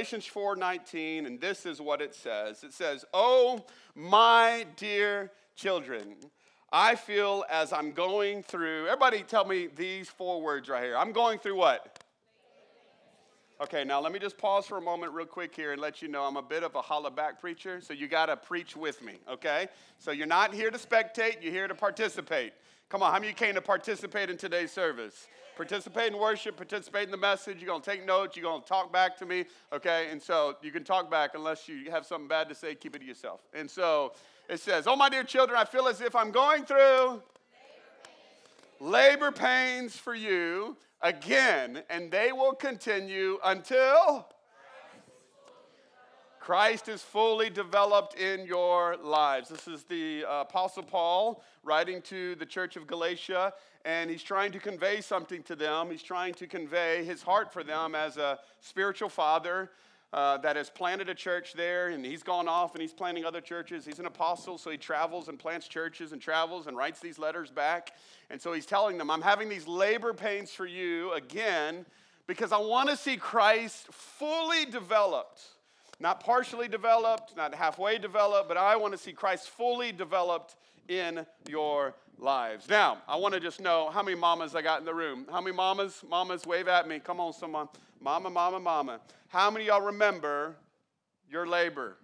Galatians 4:19, and this is what it says. It says, "Oh, my dear children, I feel as I'm going through, everybody tell me these four words right here. I'm going through what? Okay, now let me just pause for a moment, real quick here, and let you know I'm a bit of a holla back preacher, so you got to preach with me, okay? So you're not here to spectate, you're here to participate. Come on, how many came to participate in today's service? Participate in worship, participate in the message. You're going to take notes, you're going to talk back to me, okay? And so you can talk back unless you have something bad to say, keep it to yourself. And so it says, Oh, my dear children, I feel as if I'm going through labor pains for you again, and they will continue until Christ is fully developed in your lives. This is the uh, Apostle Paul writing to the church of Galatia, and he's trying to convey something to them. He's trying to convey his heart for them as a spiritual father uh, that has planted a church there, and he's gone off and he's planting other churches. He's an apostle, so he travels and plants churches and travels and writes these letters back. And so he's telling them, I'm having these labor pains for you again because I want to see Christ fully developed. Not partially developed, not halfway developed, but I want to see Christ fully developed in your lives. Now, I want to just know how many mamas I got in the room. How many mamas? Mamas, wave at me. Come on, someone. Mama, mama, mama. How many y'all remember your labor?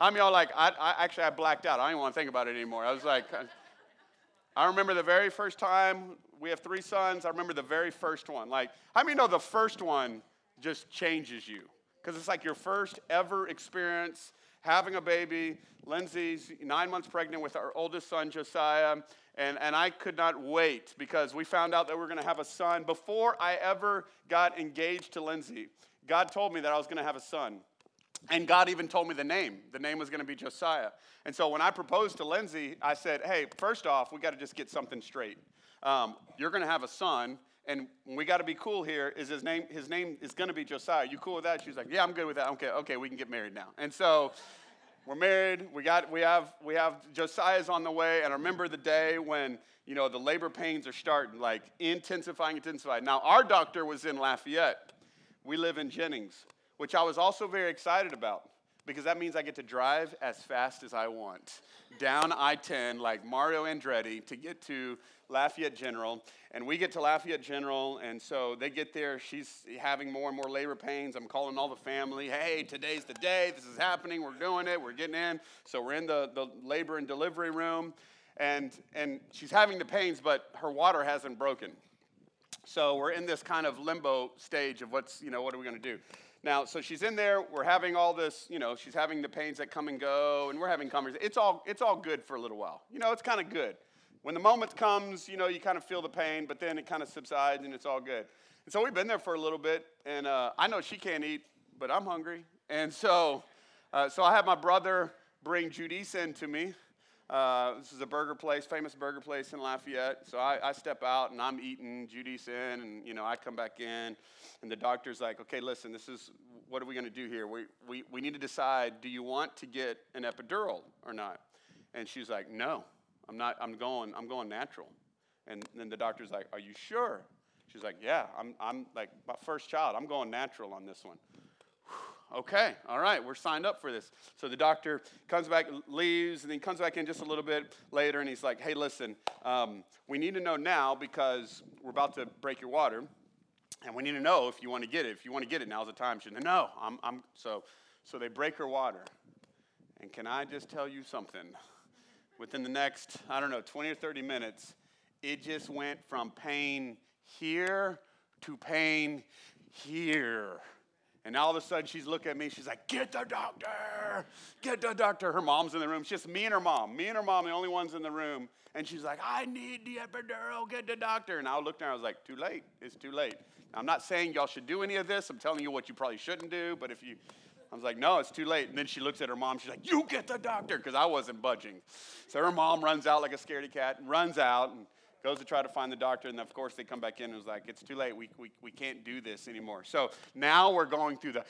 How many y'all like, I, I actually I blacked out. I don't want to think about it anymore. I was like, uh, I remember the very first time, we have three sons. I remember the very first one. Like, how many know the first one just changes you? Because it's like your first ever experience having a baby. Lindsay's nine months pregnant with our oldest son, Josiah. And, and I could not wait because we found out that we are going to have a son. Before I ever got engaged to Lindsay, God told me that I was going to have a son. And God even told me the name. The name was going to be Josiah. And so when I proposed to Lindsay, I said, hey, first off, we got to just get something straight. Um, you're going to have a son, and we got to be cool here. Is his name? His name is going to be Josiah. You cool with that? She's like, yeah, I'm good with that. Okay, okay, we can get married now. And so we're married. We got we have we have Josiah's on the way. And I remember the day when you know the labor pains are starting, like intensifying, intensifying. Now our doctor was in Lafayette. We live in Jennings, which I was also very excited about because that means I get to drive as fast as I want down I 10 like Mario Andretti to get to Lafayette General. And we get to Lafayette General, and so they get there. She's having more and more labor pains. I'm calling all the family. Hey, today's the day. This is happening. We're doing it. We're getting in. So we're in the, the labor and delivery room, and, and she's having the pains, but her water hasn't broken. So we're in this kind of limbo stage of what's, you know, what are we going to do? Now, so she's in there. We're having all this, you know, she's having the pains that come and go, and we're having conversations. It's all, it's all good for a little while. You know, it's kind of good. When the moment comes, you know, you kind of feel the pain, but then it kind of subsides and it's all good. And so we've been there for a little bit, and uh, I know she can't eat, but I'm hungry. And so, uh, so I have my brother bring Judice Inn to me. Uh, this is a burger place, famous burger place in Lafayette. So I, I, step out and I'm eating Judice Inn, and you know I come back in, and the doctor's like, "Okay, listen, this is what are we going to do here? We, we we need to decide. Do you want to get an epidural or not?" And she's like, "No." I'm not, I'm going, I'm going natural. And then the doctor's like, Are you sure? She's like, Yeah, I'm, I'm like, my first child, I'm going natural on this one. okay, all right, we're signed up for this. So the doctor comes back, leaves, and then comes back in just a little bit later, and he's like, Hey, listen, um, we need to know now because we're about to break your water, and we need to know if you want to get it. If you want to get it, now's the time. She's like, No, I'm, I'm, so, so they break her water. And can I just tell you something? Within the next, I don't know, 20 or 30 minutes, it just went from pain here to pain here. And all of a sudden, she's looking at me. She's like, Get the doctor! Get the doctor. Her mom's in the room. It's just me and her mom. Me and her mom, the only ones in the room. And she's like, I need the epidural. Get the doctor. And I looked at her. I was like, Too late. It's too late. I'm not saying y'all should do any of this. I'm telling you what you probably shouldn't do. But if you I was like, no, it's too late. And then she looks at her mom. She's like, you get the doctor, because I wasn't budging. So her mom runs out like a scaredy cat and runs out and goes to try to find the doctor. And of course, they come back in and was like, it's too late. We, we, we can't do this anymore. So now we're going through the,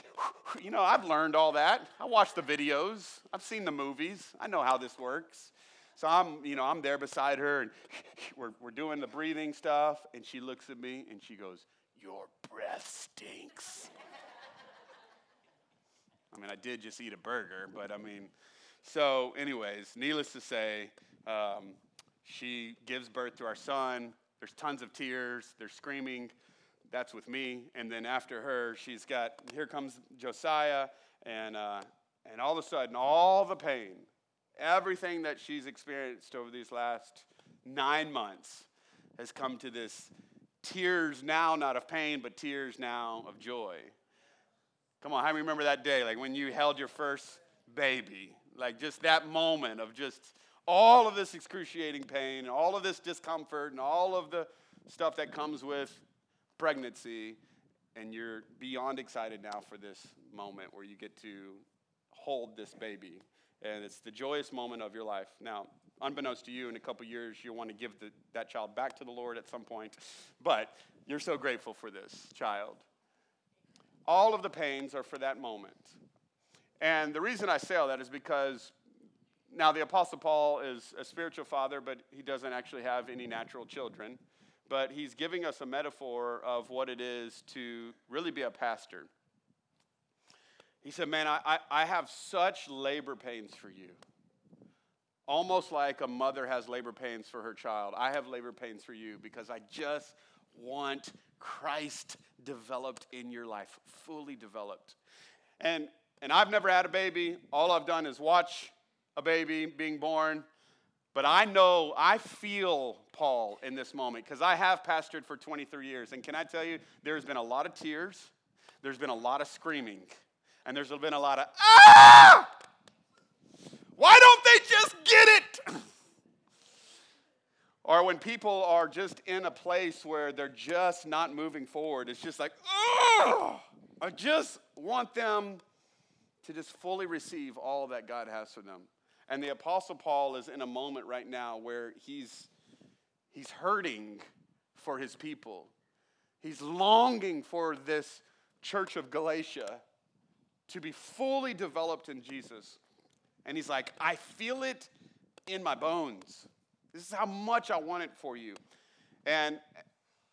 you know, I've learned all that. I watched the videos, I've seen the movies, I know how this works. So I'm, you know, I'm there beside her and we're, we're doing the breathing stuff. And she looks at me and she goes, Your breath stinks. I mean, I did just eat a burger, but I mean, so, anyways, needless to say, um, she gives birth to our son. There's tons of tears, there's screaming. That's with me. And then after her, she's got, here comes Josiah, and, uh, and all of a sudden, all the pain, everything that she's experienced over these last nine months has come to this tears now, not of pain, but tears now of joy. Come on, how many remember that day? Like when you held your first baby, like just that moment of just all of this excruciating pain, and all of this discomfort, and all of the stuff that comes with pregnancy. And you're beyond excited now for this moment where you get to hold this baby. And it's the joyous moment of your life. Now, unbeknownst to you, in a couple years, you'll want to give the, that child back to the Lord at some point. But you're so grateful for this child. All of the pains are for that moment. And the reason I say all that is because now the Apostle Paul is a spiritual father, but he doesn't actually have any natural children. But he's giving us a metaphor of what it is to really be a pastor. He said, Man, I, I, I have such labor pains for you almost like a mother has labor pains for her child. I have labor pains for you because I just want Christ developed in your life, fully developed. And and I've never had a baby. All I've done is watch a baby being born. But I know, I feel Paul in this moment because I have pastored for 23 years. And can I tell you, there's been a lot of tears, there's been a lot of screaming, and there's been a lot of, ah! Why don't they just get it? or when people are just in a place where they're just not moving forward, it's just like, oh, I just want them to just fully receive all that God has for them. And the Apostle Paul is in a moment right now where he's, he's hurting for his people. He's longing for this church of Galatia to be fully developed in Jesus. And he's like, I feel it in my bones. This is how much I want it for you. And,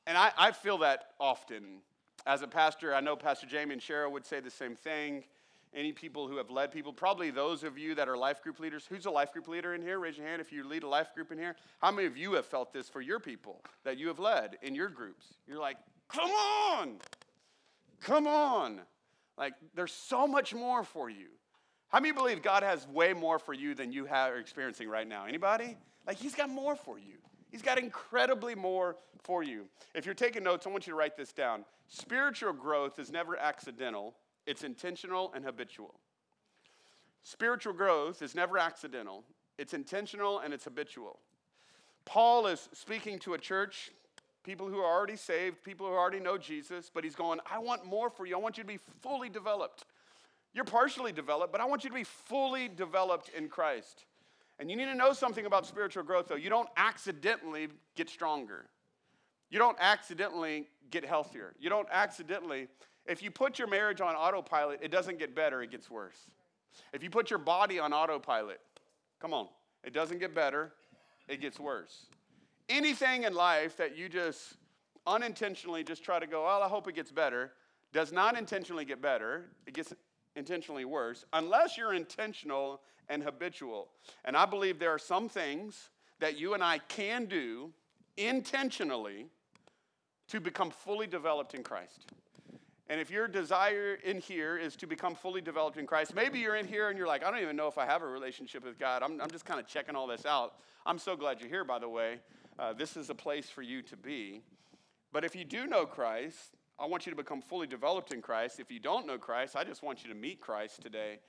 and I, I feel that often. As a pastor, I know Pastor Jamie and Cheryl would say the same thing. Any people who have led people, probably those of you that are life group leaders. Who's a life group leader in here? Raise your hand if you lead a life group in here. How many of you have felt this for your people that you have led in your groups? You're like, come on, come on. Like, there's so much more for you. How many believe God has way more for you than you are experiencing right now? Anybody? Like He's got more for you. He's got incredibly more for you. If you're taking notes, I want you to write this down. Spiritual growth is never accidental, it's intentional and habitual. Spiritual growth is never accidental, it's intentional and it's habitual. Paul is speaking to a church, people who are already saved, people who already know Jesus, but he's going, I want more for you. I want you to be fully developed. You're partially developed, but I want you to be fully developed in Christ. And you need to know something about spiritual growth, though. You don't accidentally get stronger. You don't accidentally get healthier. You don't accidentally, if you put your marriage on autopilot, it doesn't get better, it gets worse. If you put your body on autopilot, come on, it doesn't get better, it gets worse. Anything in life that you just unintentionally just try to go, well, I hope it gets better, does not intentionally get better, it gets intentionally worse unless you're intentional and habitual. And I believe there are some things that you and I can do intentionally to become fully developed in Christ. And if your desire in here is to become fully developed in Christ, maybe you're in here and you're like, I don't even know if I have a relationship with God. I'm, I'm just kind of checking all this out. I'm so glad you're here, by the way. Uh, this is a place for you to be. But if you do know Christ, I want you to become fully developed in Christ. If you don't know Christ, I just want you to meet Christ today.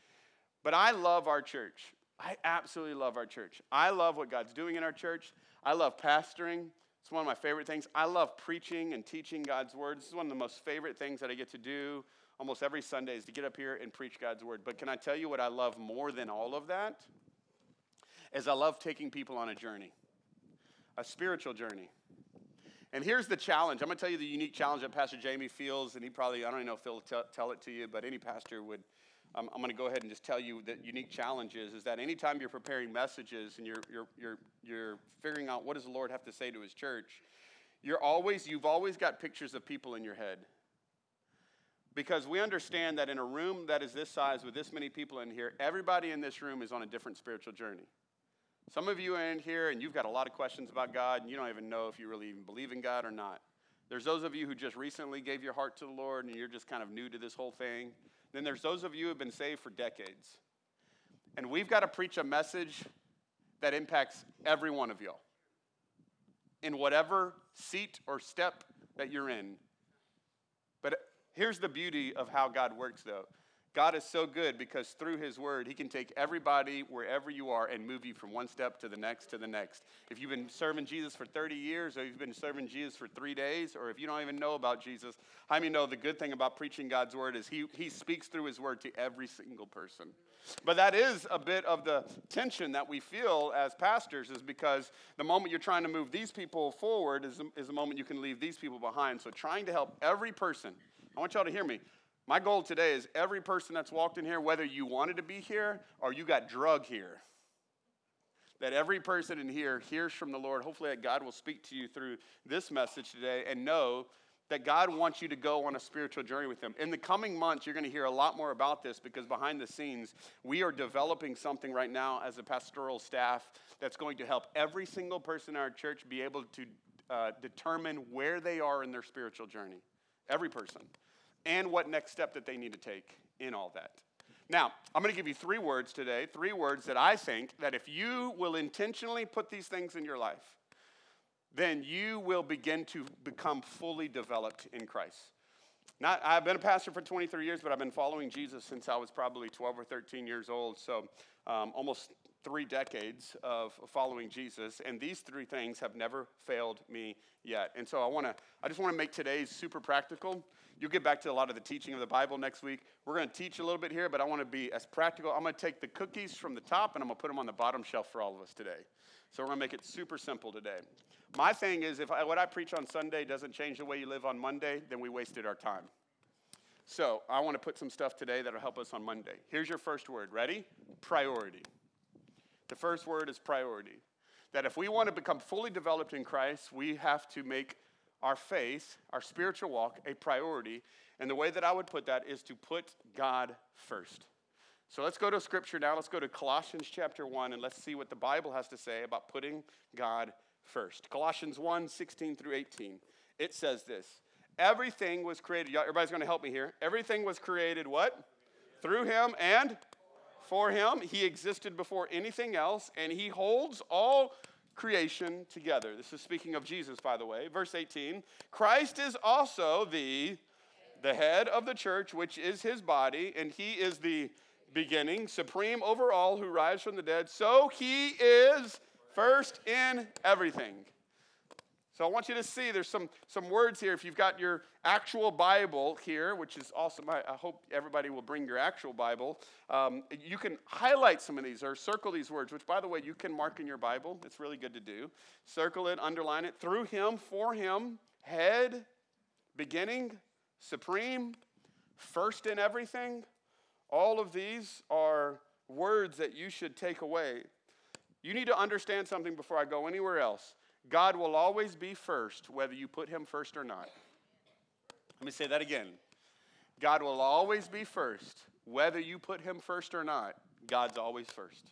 But I love our church. I absolutely love our church. I love what God's doing in our church. I love pastoring. It's one of my favorite things. I love preaching and teaching God's word. This is one of the most favorite things that I get to do almost every Sunday is to get up here and preach God's word. But can I tell you what I love more than all of that? Is I love taking people on a journey, a spiritual journey. And here's the challenge. I'm going to tell you the unique challenge that Pastor Jamie feels, and he probably, I don't even know if he'll t- tell it to you, but any pastor would. Um, I'm going to go ahead and just tell you that unique challenge is, is that anytime you're preparing messages and you're, you're, you're, you're figuring out what does the Lord have to say to his church, you're always, you've always got pictures of people in your head. because we understand that in a room that is this size with this many people in here, everybody in this room is on a different spiritual journey. Some of you are in here and you've got a lot of questions about God and you don't even know if you really even believe in God or not. There's those of you who just recently gave your heart to the Lord and you're just kind of new to this whole thing. Then there's those of you who have been saved for decades. And we've got to preach a message that impacts every one of y'all in whatever seat or step that you're in. But here's the beauty of how God works, though. God is so good because through His Word, He can take everybody wherever you are and move you from one step to the next to the next. If you've been serving Jesus for 30 years, or you've been serving Jesus for three days, or if you don't even know about Jesus, how many know the good thing about preaching God's Word is He, he speaks through His Word to every single person. But that is a bit of the tension that we feel as pastors, is because the moment you're trying to move these people forward is, is the moment you can leave these people behind. So trying to help every person, I want y'all to hear me my goal today is every person that's walked in here, whether you wanted to be here or you got drug here, that every person in here hears from the Lord. Hopefully, that God will speak to you through this message today and know that God wants you to go on a spiritual journey with Him. In the coming months, you're going to hear a lot more about this because behind the scenes, we are developing something right now as a pastoral staff that's going to help every single person in our church be able to uh, determine where they are in their spiritual journey. Every person and what next step that they need to take in all that. Now, I'm going to give you three words today, three words that I think that if you will intentionally put these things in your life, then you will begin to become fully developed in Christ. Not, I've been a pastor for 23 years, but I've been following Jesus since I was probably 12 or 13 years old. So um, almost three decades of following Jesus, and these three things have never failed me yet. And so I want to, I just want to make today's super practical. You'll get back to a lot of the teaching of the Bible next week. We're going to teach a little bit here, but I want to be as practical. I'm going to take the cookies from the top and I'm going to put them on the bottom shelf for all of us today. So we're going to make it super simple today. My thing is, if I, what I preach on Sunday doesn't change the way you live on Monday, then we wasted our time. So I want to put some stuff today that'll help us on Monday. Here's your first word. Ready? Priority. The first word is priority. That if we want to become fully developed in Christ, we have to make our faith, our spiritual walk, a priority. And the way that I would put that is to put God first. So let's go to scripture now. Let's go to Colossians chapter 1 and let's see what the Bible has to say about putting God first. Colossians 1 16 through 18. It says this Everything was created. Everybody's going to help me here. Everything was created what? Through him and for him. He existed before anything else, and he holds all creation together. This is speaking of Jesus, by the way. Verse 18 Christ is also the, the head of the church, which is his body, and he is the beginning, supreme over all who rise from the dead. So he is first in everything. So I want you to see there's some, some words here. If you've got your actual Bible here, which is awesome, I, I hope everybody will bring your actual Bible. Um, you can highlight some of these or circle these words, which, by the way, you can mark in your Bible. It's really good to do. Circle it, underline it. Through Him, for Him, head, beginning, supreme, first in everything. All of these are words that you should take away. You need to understand something before I go anywhere else. God will always be first, whether you put him first or not. Let me say that again. God will always be first, whether you put him first or not. God's always first.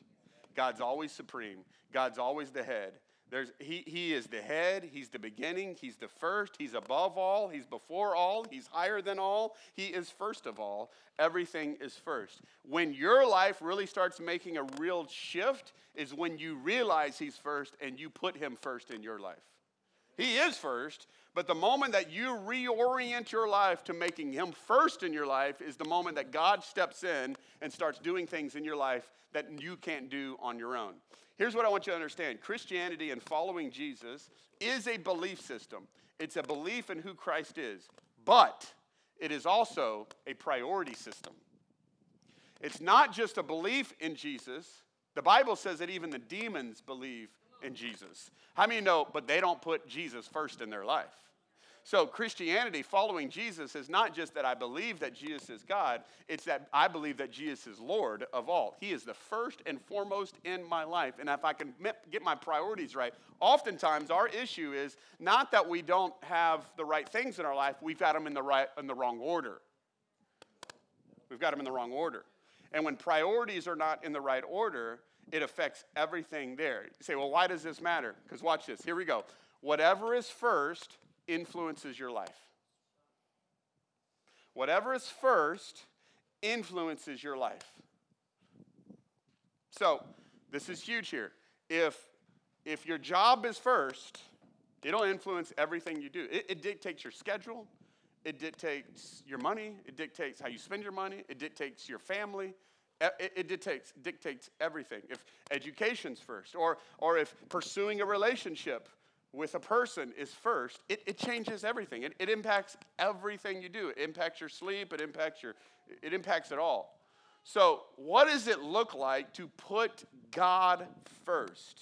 God's always supreme. God's always the head. There's, he, he is the head, he's the beginning, he's the first, he's above all, he's before all, he's higher than all, he is first of all. Everything is first. When your life really starts making a real shift, is when you realize he's first and you put him first in your life. He is first, but the moment that you reorient your life to making Him first in your life is the moment that God steps in and starts doing things in your life that you can't do on your own. Here's what I want you to understand Christianity and following Jesus is a belief system, it's a belief in who Christ is, but it is also a priority system. It's not just a belief in Jesus. The Bible says that even the demons believe in Jesus. How many know, but they don't put Jesus first in their life? So, Christianity, following Jesus, is not just that I believe that Jesus is God, it's that I believe that Jesus is Lord of all. He is the first and foremost in my life. And if I can get my priorities right, oftentimes our issue is not that we don't have the right things in our life, we've got them in the, right, in the wrong order. We've got them in the wrong order. And when priorities are not in the right order, it affects everything there. You say, well, why does this matter? Because watch this. Here we go. Whatever is first influences your life. Whatever is first influences your life. So, this is huge here. If, if your job is first, it'll influence everything you do. It, it dictates your schedule, it dictates your money, it dictates how you spend your money, it dictates your family, it, it, dictates, dictates everything. If education's first, or, or if pursuing a relationship with a person is first, it, it changes everything. It, it impacts everything you do. It impacts your sleep, it impacts your, it impacts it all. So, what does it look like to put God first?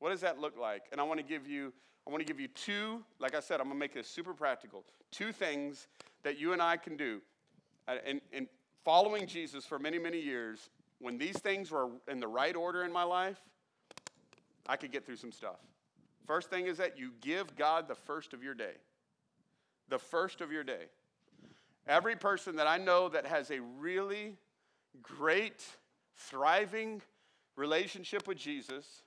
What does that look like? And I want to give you, I want to give you two, like I said, I'm going to make this super practical. Two things that you and I can do. Uh, and, and following Jesus for many, many years, when these things were in the right order in my life, I could get through some stuff. First thing is that you give God the first of your day. The first of your day. Every person that I know that has a really great, thriving relationship with Jesus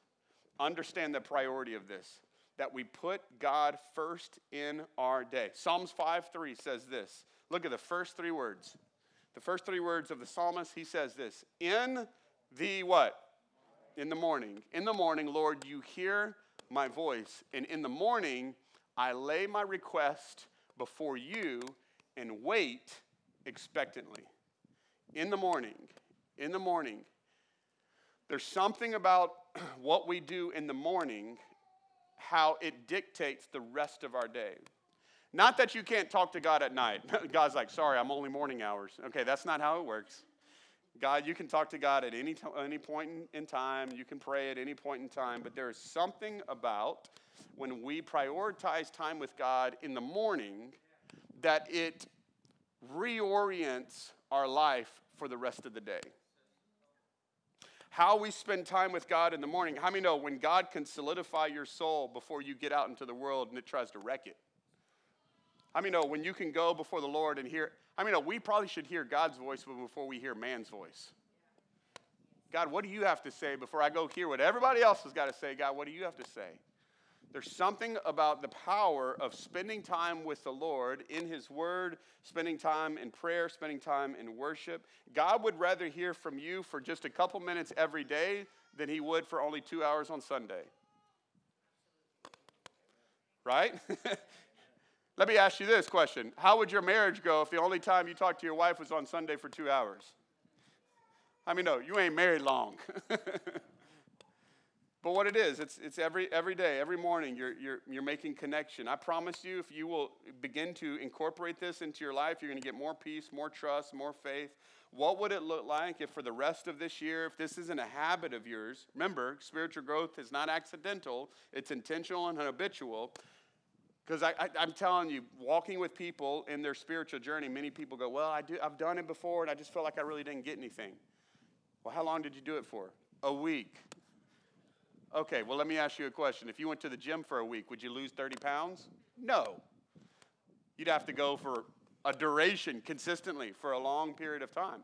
understand the priority of this that we put God first in our day. Psalms 5 3 says this. Look at the first three words. The first three words of the psalmist, he says this In the what? In the morning. In the morning, Lord, you hear my voice. And in the morning, I lay my request before you and wait expectantly. In the morning, in the morning, there's something about what we do in the morning, how it dictates the rest of our day. Not that you can't talk to God at night. God's like, sorry, I'm only morning hours. Okay, that's not how it works. God, you can talk to God at any, t- any point in, time. You can pray at any point in time. But there is something about when we prioritize time with God in the morning that it reorients our life for the rest of the day. How we spend time with God in the morning. How many know when God can solidify your soul before you get out into the world and it tries to wreck it? I mean, know when you can go before the Lord and hear, I mean, know we probably should hear God's voice before we hear man's voice. God, what do you have to say before I go hear what everybody else has got to say? God, what do you have to say? There's something about the power of spending time with the Lord in His Word, spending time in prayer, spending time in worship. God would rather hear from you for just a couple minutes every day than He would for only two hours on Sunday. Right? Let me ask you this question How would your marriage go if the only time you talked to your wife was on Sunday for two hours? I mean, no, you ain't married long. but what it is, it's, it's every, every day, every morning, you're, you're, you're making connection. I promise you, if you will begin to incorporate this into your life, you're going to get more peace, more trust, more faith. What would it look like if, for the rest of this year, if this isn't a habit of yours, remember, spiritual growth is not accidental, it's intentional and habitual. Because I, I, am telling you, walking with people in their spiritual journey, many people go, Well, I do, I've done it before and I just felt like I really didn't get anything. Well, how long did you do it for? A week. Okay, well, let me ask you a question. If you went to the gym for a week, would you lose 30 pounds? No. You'd have to go for a duration consistently for a long period of time.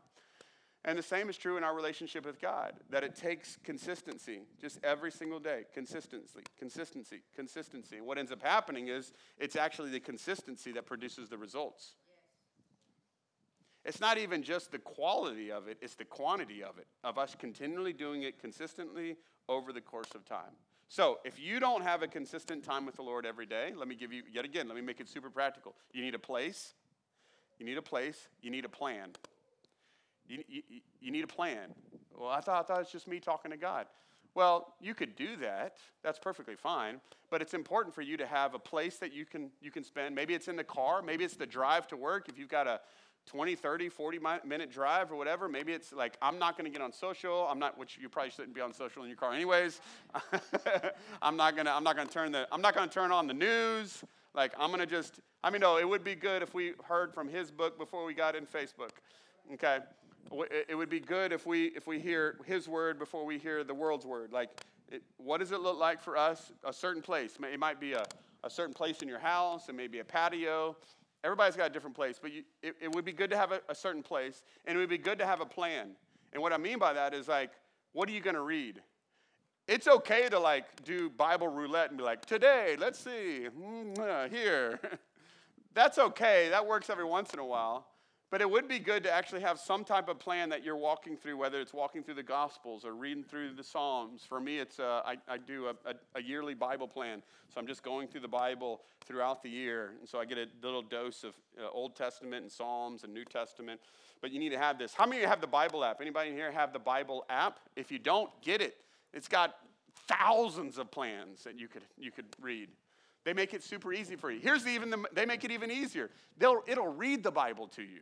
And the same is true in our relationship with God, that it takes consistency just every single day. Consistency, consistency, consistency. What ends up happening is it's actually the consistency that produces the results. It's not even just the quality of it, it's the quantity of it, of us continually doing it consistently over the course of time. So, if you don't have a consistent time with the Lord every day, let me give you, yet again, let me make it super practical. You need a place, you need a place, you need a plan. You, you, you need a plan. Well, I thought, I thought it's just me talking to God. Well, you could do that. That's perfectly fine. But it's important for you to have a place that you can, you can spend. Maybe it's in the car. Maybe it's the drive to work. If you've got a 20, 30, 40 minute drive or whatever, maybe it's like, I'm not going to get on social. I'm not, which you probably shouldn't be on social in your car anyways. I'm not going to, I'm not going to turn the, I'm not going to turn on the news. Like, I'm going to just, I mean, no, it would be good if we heard from his book before we got in Facebook. Okay? It would be good if we if we hear his word before we hear the world's word like it, what does it look like for us a certain place it might be a, a certain place in your house it may be a patio Everybody's got a different place, but you, it, it, would be good to have a, a certain place, and it would be good to have a plan. And what I mean by that is like, what are you going to read? It's okay to like do Bible roulette and be like, today, let's see, mm, here. That's okay. That works every once in a while. But it would be good to actually have some type of plan that you're walking through, whether it's walking through the Gospels or reading through the Psalms. For me, it's uh, I, I do a, a, a, yearly Bible plan. So I'm just going through the Bible throughout the year. And so I get a little dose of uh, Old Testament and Psalms and New Testament. But you need to have this. How many of you have the Bible app? Anybody in here have the Bible app? If you don't, get it. It's got thousands of plans that you could, you could read. They make it super easy for you. Here's the, even the, they make it even easier. They'll, it'll read the Bible to you.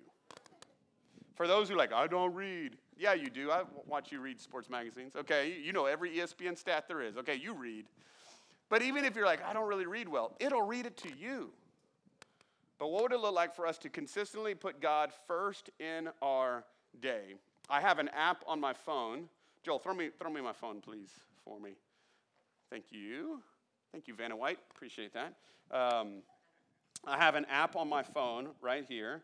For those who like, I don't read. Yeah, you do. I watch you read sports magazines. Okay, you know every ESPN stat there is. Okay, you read. But even if you're like, I don't really read well, it'll read it to you. But what would it look like for us to consistently put God first in our day? I have an app on my phone. Joel, throw me, throw me my phone, please, for me. Thank you. Thank you, Vanna White. Appreciate that. Um, I have an app on my phone right here.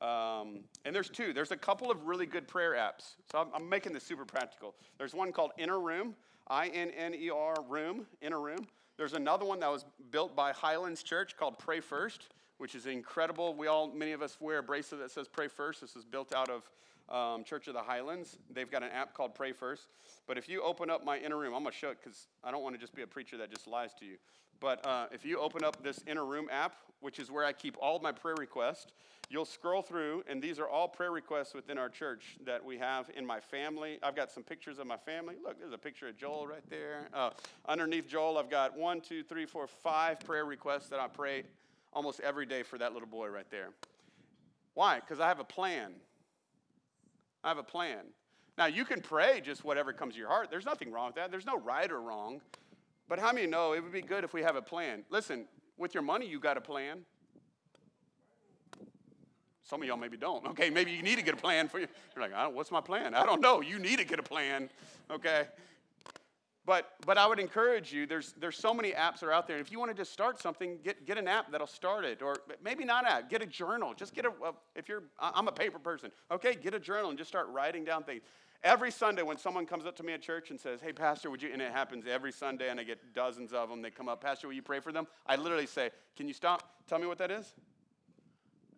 Um, and there's two. There's a couple of really good prayer apps. So I'm, I'm making this super practical. There's one called Inner Room, I N N E R Room, Inner Room. There's another one that was built by Highlands Church called Pray First, which is incredible. We all, many of us wear a bracelet that says Pray First. This is built out of um, Church of the Highlands. They've got an app called Pray First. But if you open up my inner room, I'm going to show it because I don't want to just be a preacher that just lies to you. But uh, if you open up this inner room app, which is where I keep all my prayer requests, you'll scroll through, and these are all prayer requests within our church that we have in my family. I've got some pictures of my family. Look, there's a picture of Joel right there. Uh, underneath Joel, I've got one, two, three, four, five prayer requests that I pray almost every day for that little boy right there. Why? Because I have a plan. I have a plan. Now, you can pray just whatever comes to your heart. There's nothing wrong with that. There's no right or wrong. But how many know it would be good if we have a plan? Listen, with your money, you got a plan. Some of y'all maybe don't. Okay, maybe you need to get a plan for you. You're like, what's my plan? I don't know. You need to get a plan. Okay. But, but I would encourage you, there's, there's so many apps that are out there. If you want to just start something, get, get an app that'll start it. Or maybe not app, get a journal. Just get a, if you're, I'm a paper person, okay, get a journal and just start writing down things. Every Sunday, when someone comes up to me at church and says, Hey, Pastor, would you, and it happens every Sunday, and I get dozens of them, they come up, Pastor, will you pray for them? I literally say, Can you stop? Tell me what that is.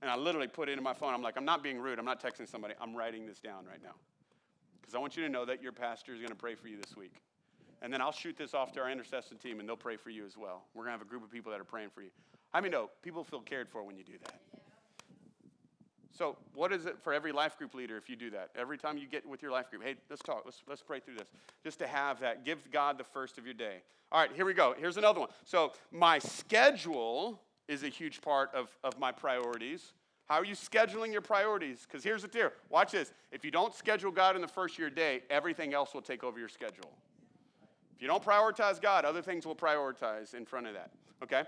And I literally put it in my phone. I'm like, I'm not being rude. I'm not texting somebody. I'm writing this down right now. Because I want you to know that your pastor is going to pray for you this week. And then I'll shoot this off to our intercession team, and they'll pray for you as well. We're going to have a group of people that are praying for you. I mean, no, people feel cared for when you do that. So, what is it for every life group leader if you do that? Every time you get with your life group, hey, let's talk, let's, let's pray through this. Just to have that, give God the first of your day. All right, here we go. Here's another one. So, my schedule is a huge part of, of my priorities. How are you scheduling your priorities? Because here's the deal. Watch this. If you don't schedule God in the first of your day, everything else will take over your schedule. If you don't prioritize God, other things will prioritize in front of that. Okay?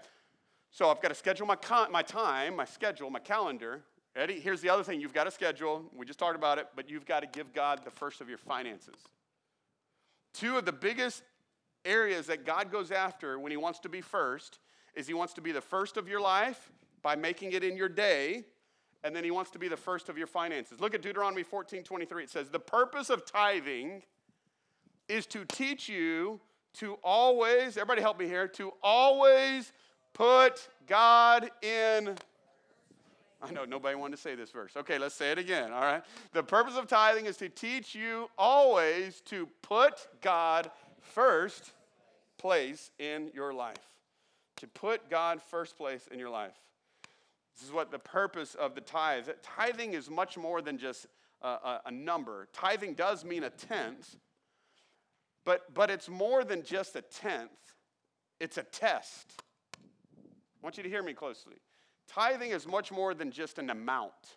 So I've got to schedule my, con- my time, my schedule, my calendar. Here's the other thing you've got to schedule. We just talked about it, but you've got to give God the first of your finances. Two of the biggest areas that God goes after when He wants to be first is He wants to be the first of your life by making it in your day, and then He wants to be the first of your finances. Look at Deuteronomy 14 23. It says, The purpose of tithing is to teach you to always, everybody help me here, to always put God in. I know nobody wanted to say this verse. Okay, let's say it again, all right? The purpose of tithing is to teach you always to put God first place in your life. To put God first place in your life. This is what the purpose of the tithe. Tithing is much more than just a, a, a number. Tithing does mean a tenth, but, but it's more than just a tenth, it's a test. I want you to hear me closely. Tithing is much more than just an amount.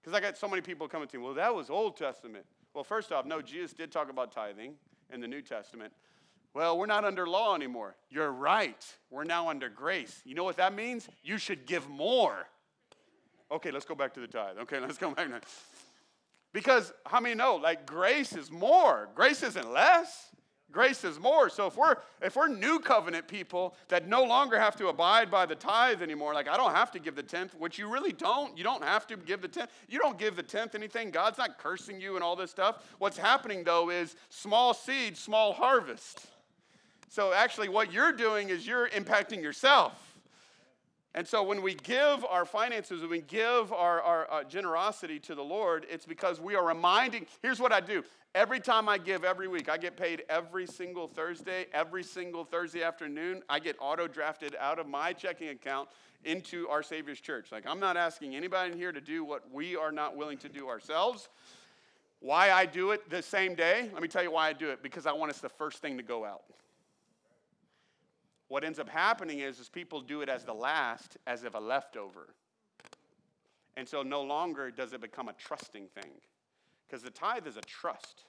Because I got so many people coming to me, well, that was Old Testament. Well, first off, no, Jesus did talk about tithing in the New Testament. Well, we're not under law anymore. You're right. We're now under grace. You know what that means? You should give more. Okay, let's go back to the tithe. Okay, let's go back. Now. Because how many know, like, grace is more? Grace isn't less. Grace is more. So if we're if we're new covenant people that no longer have to abide by the tithe anymore, like I don't have to give the tenth, which you really don't. You don't have to give the tenth. You don't give the tenth anything. God's not cursing you and all this stuff. What's happening though is small seed, small harvest. So actually, what you're doing is you're impacting yourself. And so when we give our finances, when we give our, our uh, generosity to the Lord, it's because we are reminding. Here's what I do every time I give every week, I get paid every single Thursday, every single Thursday afternoon, I get auto drafted out of my checking account into our Savior's church. Like, I'm not asking anybody in here to do what we are not willing to do ourselves. Why I do it the same day? Let me tell you why I do it because I want us the first thing to go out. What ends up happening is, is people do it as the last, as if a leftover. And so no longer does it become a trusting thing. Because the tithe is a trust.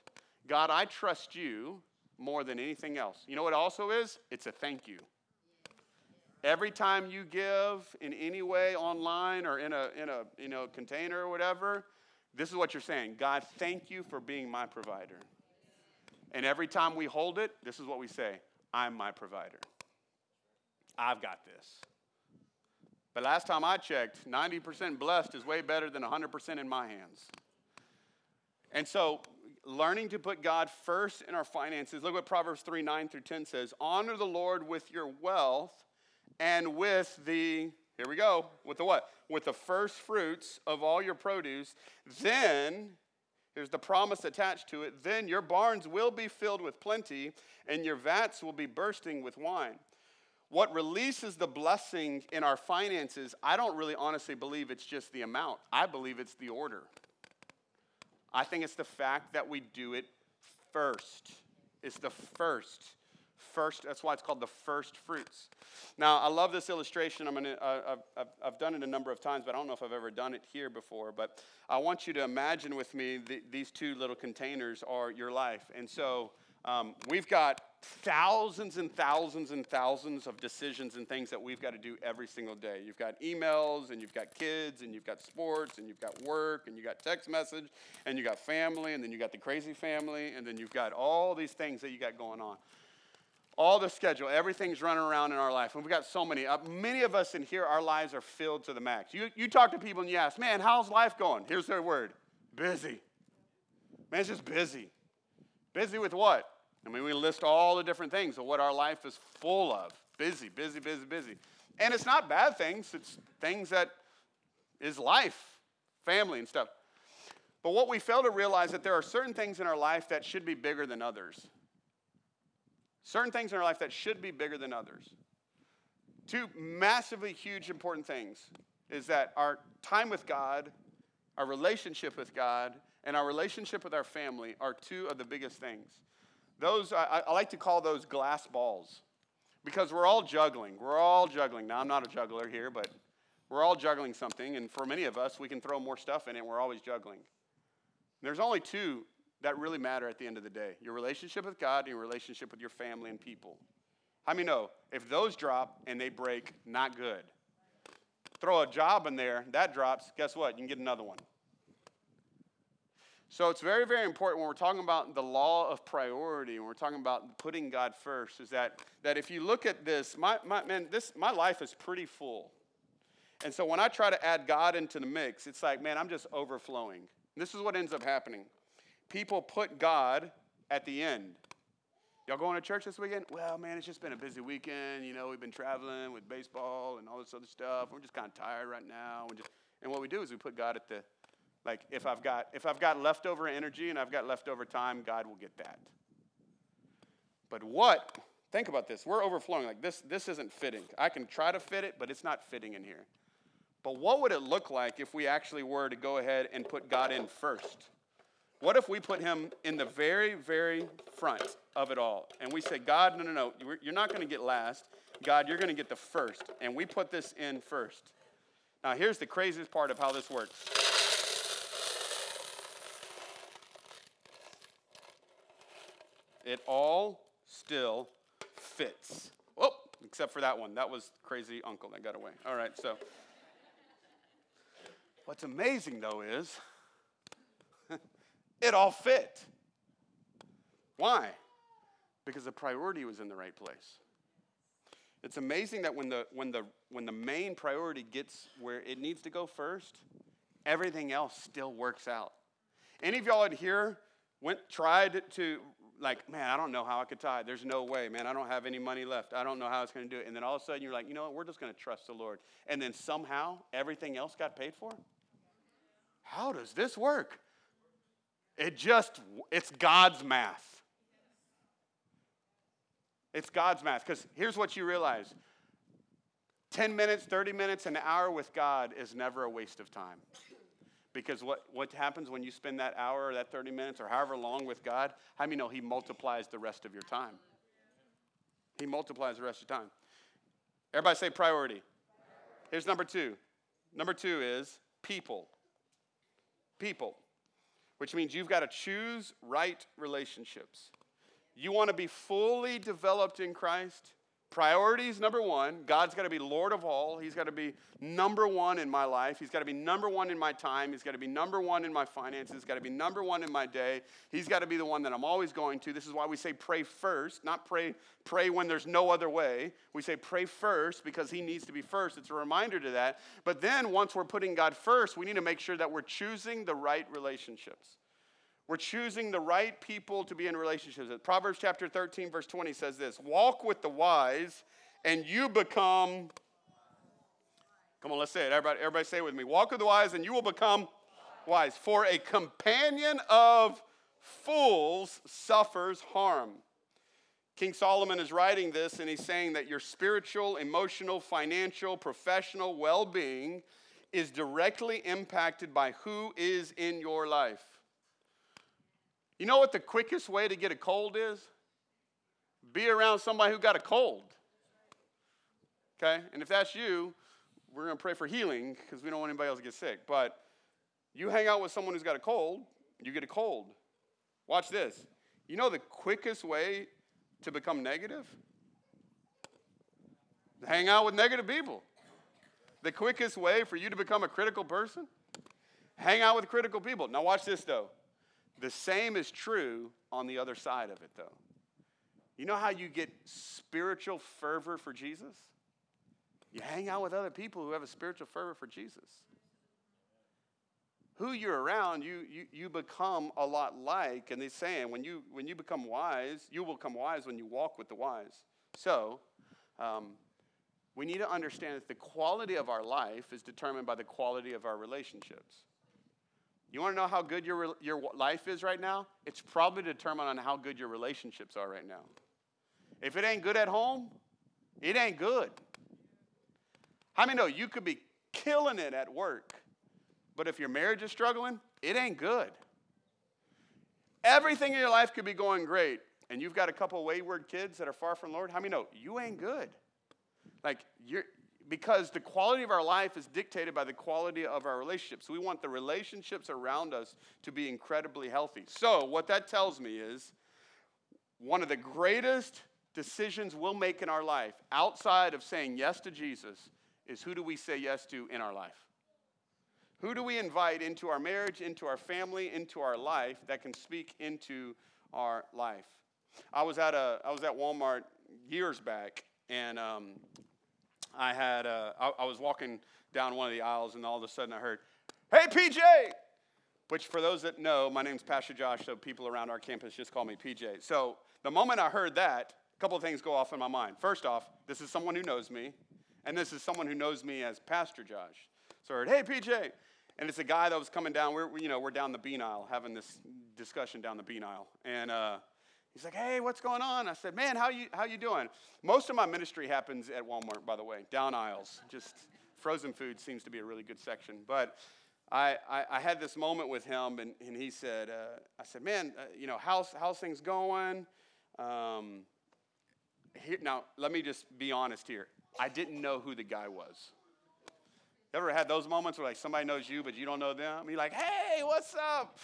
God, I trust you more than anything else. You know what also is? It's a thank you. Every time you give in any way online or in a, in a you know, container or whatever, this is what you're saying God, thank you for being my provider. And every time we hold it, this is what we say I'm my provider. I've got this. But last time I checked, 90% blessed is way better than 100% in my hands. And so, learning to put God first in our finances, look what Proverbs 3 9 through 10 says Honor the Lord with your wealth and with the, here we go, with the what? With the first fruits of all your produce. Then, here's the promise attached to it then your barns will be filled with plenty, and your vats will be bursting with wine. What releases the blessing in our finances, I don't really honestly believe it's just the amount. I believe it's the order. I think it's the fact that we do it first. It's the first. First, that's why it's called the first fruits. Now, I love this illustration. I'm gonna, uh, I've, I've done it a number of times, but I don't know if I've ever done it here before. But I want you to imagine with me the, these two little containers are your life. And so um, we've got thousands and thousands and thousands of decisions and things that we've got to do every single day. You've got emails, and you've got kids, and you've got sports, and you've got work, and you've got text message, and you've got family, and then you've got the crazy family, and then you've got all these things that you got going on. All the schedule, everything's running around in our life. And we've got so many. Uh, many of us in here, our lives are filled to the max. You, you talk to people and you ask, man, how's life going? Here's their word busy. Man, it's just busy. Busy with what? I mean, we list all the different things of what our life is full of busy, busy, busy, busy. And it's not bad things, it's things that is life, family, and stuff. But what we fail to realize that there are certain things in our life that should be bigger than others. Certain things in our life that should be bigger than others. Two massively huge important things is that our time with God, our relationship with God, and our relationship with our family are two of the biggest things. Those, I, I like to call those glass balls because we're all juggling. We're all juggling. Now, I'm not a juggler here, but we're all juggling something. And for many of us, we can throw more stuff in it. We're always juggling. There's only two that really matter at the end of the day your relationship with God and your relationship with your family and people. How many know if those drop and they break, not good? Throw a job in there, that drops, guess what? You can get another one. So it's very, very important when we're talking about the law of priority, when we're talking about putting God first, is that, that if you look at this, my, my, man, this, my life is pretty full. And so when I try to add God into the mix, it's like, man, I'm just overflowing. And this is what ends up happening. People put God at the end. Y'all going to church this weekend? Well, man, it's just been a busy weekend. You know, we've been traveling with baseball and all this other stuff. We're just kind of tired right now. And, just, and what we do is we put God at the like if I've got if I've got leftover energy and I've got leftover time, God will get that. But what? Think about this. We're overflowing. Like this this isn't fitting. I can try to fit it, but it's not fitting in here. But what would it look like if we actually were to go ahead and put God in first? What if we put him in the very, very front of it all? And we say, God, no, no, no, you're not going to get last. God, you're going to get the first. And we put this in first. Now, here's the craziest part of how this works. It all still fits. Oh, except for that one. That was crazy uncle that got away. All right, so. What's amazing though is it all fit. Why? because the priority was in the right place. It's amazing that when the, when the, when the main priority gets where it needs to go first, everything else still works out. Any of y'all in here went tried to like, man, I don't know how I could tithe. There's no way, man. I don't have any money left. I don't know how it's going to do it. And then all of a sudden you're like, you know what? We're just going to trust the Lord. And then somehow everything else got paid for. How does this work? It just, it's God's math. It's God's math. Because here's what you realize 10 minutes, 30 minutes, an hour with God is never a waste of time. Because what, what happens when you spend that hour or that 30 minutes or however long with God? How many know He multiplies the rest of your time? He multiplies the rest of your time. Everybody say priority. Here's number two. Number two is people. People, which means you've got to choose right relationships. You want to be fully developed in Christ? Priorities number one, God's got to be Lord of all. He's got to be number one in my life. He's got to be number one in my time. He's got to be number one in my finances. He's got to be number one in my day. He's got to be the one that I'm always going to. This is why we say pray first, not pray, pray when there's no other way. We say pray first because He needs to be first. It's a reminder to that. But then once we're putting God first, we need to make sure that we're choosing the right relationships. We're choosing the right people to be in relationships with. Proverbs chapter 13, verse 20 says this Walk with the wise, and you become. Come on, let's say it. Everybody, everybody say it with me. Walk with the wise, and you will become wise. For a companion of fools suffers harm. King Solomon is writing this, and he's saying that your spiritual, emotional, financial, professional well being is directly impacted by who is in your life. You know what the quickest way to get a cold is? Be around somebody who got a cold. Okay? And if that's you, we're going to pray for healing because we don't want anybody else to get sick. But you hang out with someone who's got a cold, you get a cold. Watch this. You know the quickest way to become negative? Hang out with negative people. The quickest way for you to become a critical person? Hang out with critical people. Now, watch this though. The same is true on the other side of it, though. You know how you get spiritual fervor for Jesus? You hang out with other people who have a spiritual fervor for Jesus. Who you're around, you, you, you become a lot like, and they're saying when you, when you become wise, you will become wise when you walk with the wise. So, um, we need to understand that the quality of our life is determined by the quality of our relationships. You want to know how good your, your life is right now? It's probably determined on how good your relationships are right now. If it ain't good at home, it ain't good. How many know you could be killing it at work, but if your marriage is struggling, it ain't good. Everything in your life could be going great, and you've got a couple wayward kids that are far from Lord. How many know you ain't good? Like you're because the quality of our life is dictated by the quality of our relationships. We want the relationships around us to be incredibly healthy. So, what that tells me is one of the greatest decisions we'll make in our life outside of saying yes to Jesus is who do we say yes to in our life? Who do we invite into our marriage, into our family, into our life that can speak into our life? I was at a I was at Walmart years back, and um, I had uh, I, I was walking down one of the aisles, and all of a sudden I heard, "Hey, PJ!" Which, for those that know, my name's Pastor Josh, so people around our campus just call me PJ. So the moment I heard that, a couple of things go off in my mind. First off, this is someone who knows me, and this is someone who knows me as Pastor Josh. So I heard, "Hey, PJ," and it's a guy that was coming down. We're you know we're down the bean aisle having this discussion down the bean aisle, and. Uh, He's like, hey, what's going on? I said, man, how you, how you doing? Most of my ministry happens at Walmart, by the way, down aisles. Just frozen food seems to be a really good section. But I, I, I had this moment with him, and, and he said, uh, I said, man, uh, you know, how's, how's things going? Um, here, now, let me just be honest here. I didn't know who the guy was. Ever had those moments where like somebody knows you, but you don't know them? You're like, hey, what's up,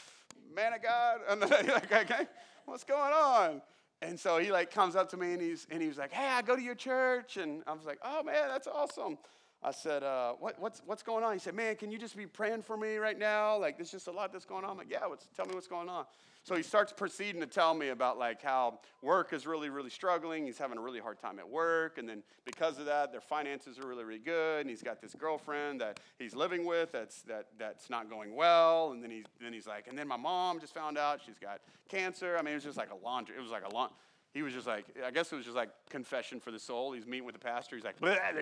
man of God? And like, okay what's going on? And so he like comes up to me and he's and he was like, hey, I go to your church, and I was like, oh man, that's awesome. I said, uh, what, what's, what's going on? He said, man, can you just be praying for me right now? Like, there's just a lot that's going on. I'm like, yeah, what's, tell me what's going on. So he starts proceeding to tell me about like how work is really, really struggling. He's having a really hard time at work. And then because of that, their finances are really, really good. And he's got this girlfriend that he's living with that's, that, that's not going well. And then, he, then he's like, and then my mom just found out she's got cancer. I mean, it was just like a laundry. It was like a laundry he was just like, I guess it was just like confession for the soul. He's meeting with the pastor. He's like, blah,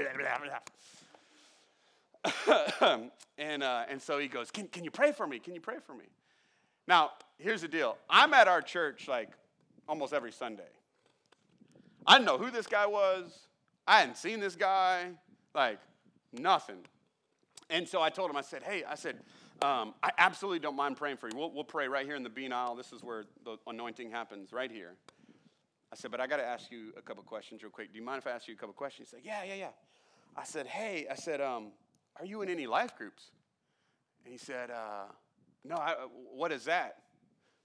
blah, blah, and, uh, and so he goes, can, can you pray for me? Can you pray for me? Now, here's the deal I'm at our church like almost every Sunday. I didn't know who this guy was, I hadn't seen this guy, like nothing. And so I told him, I said, hey, I said, um, I absolutely don't mind praying for you. We'll, we'll pray right here in the bean aisle. This is where the anointing happens, right here. I said, but I got to ask you a couple questions real quick. Do you mind if I ask you a couple questions? He said, yeah, yeah, yeah. I said, hey, I said, um, are you in any life groups? And he said, uh, No, I, what is that?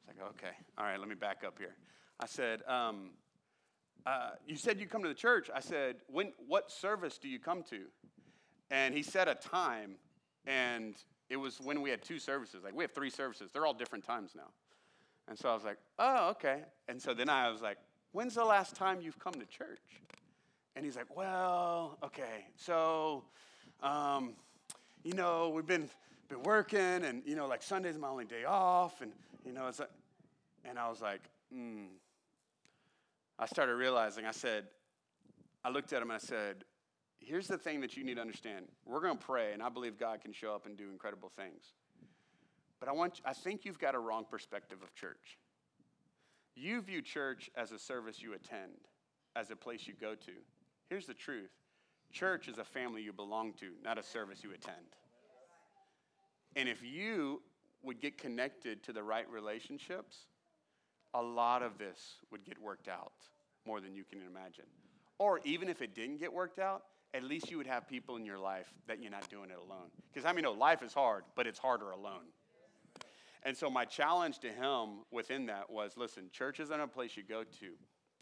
I was like, Okay, all right, let me back up here. I said, um, uh, You said you come to the church. I said, when, What service do you come to? And he said a time, and it was when we had two services. Like, we have three services, they're all different times now. And so I was like, Oh, okay. And so then I was like, When's the last time you've come to church? And he's like, Well, okay, so um, you know, we've been, been working and, you know, like Sunday's my only day off. And, you know, it's like, and I was like, hmm. I started realizing, I said, I looked at him and I said, here's the thing that you need to understand. We're going to pray, and I believe God can show up and do incredible things. But I want, I think you've got a wrong perspective of church. You view church as a service you attend, as a place you go to. Here's the truth Church is a family you belong to, not a service you attend. And if you would get connected to the right relationships, a lot of this would get worked out more than you can imagine. Or even if it didn't get worked out, at least you would have people in your life that you're not doing it alone. Because I mean, no, life is hard, but it's harder alone. And so my challenge to him within that was listen, church isn't a place you go to.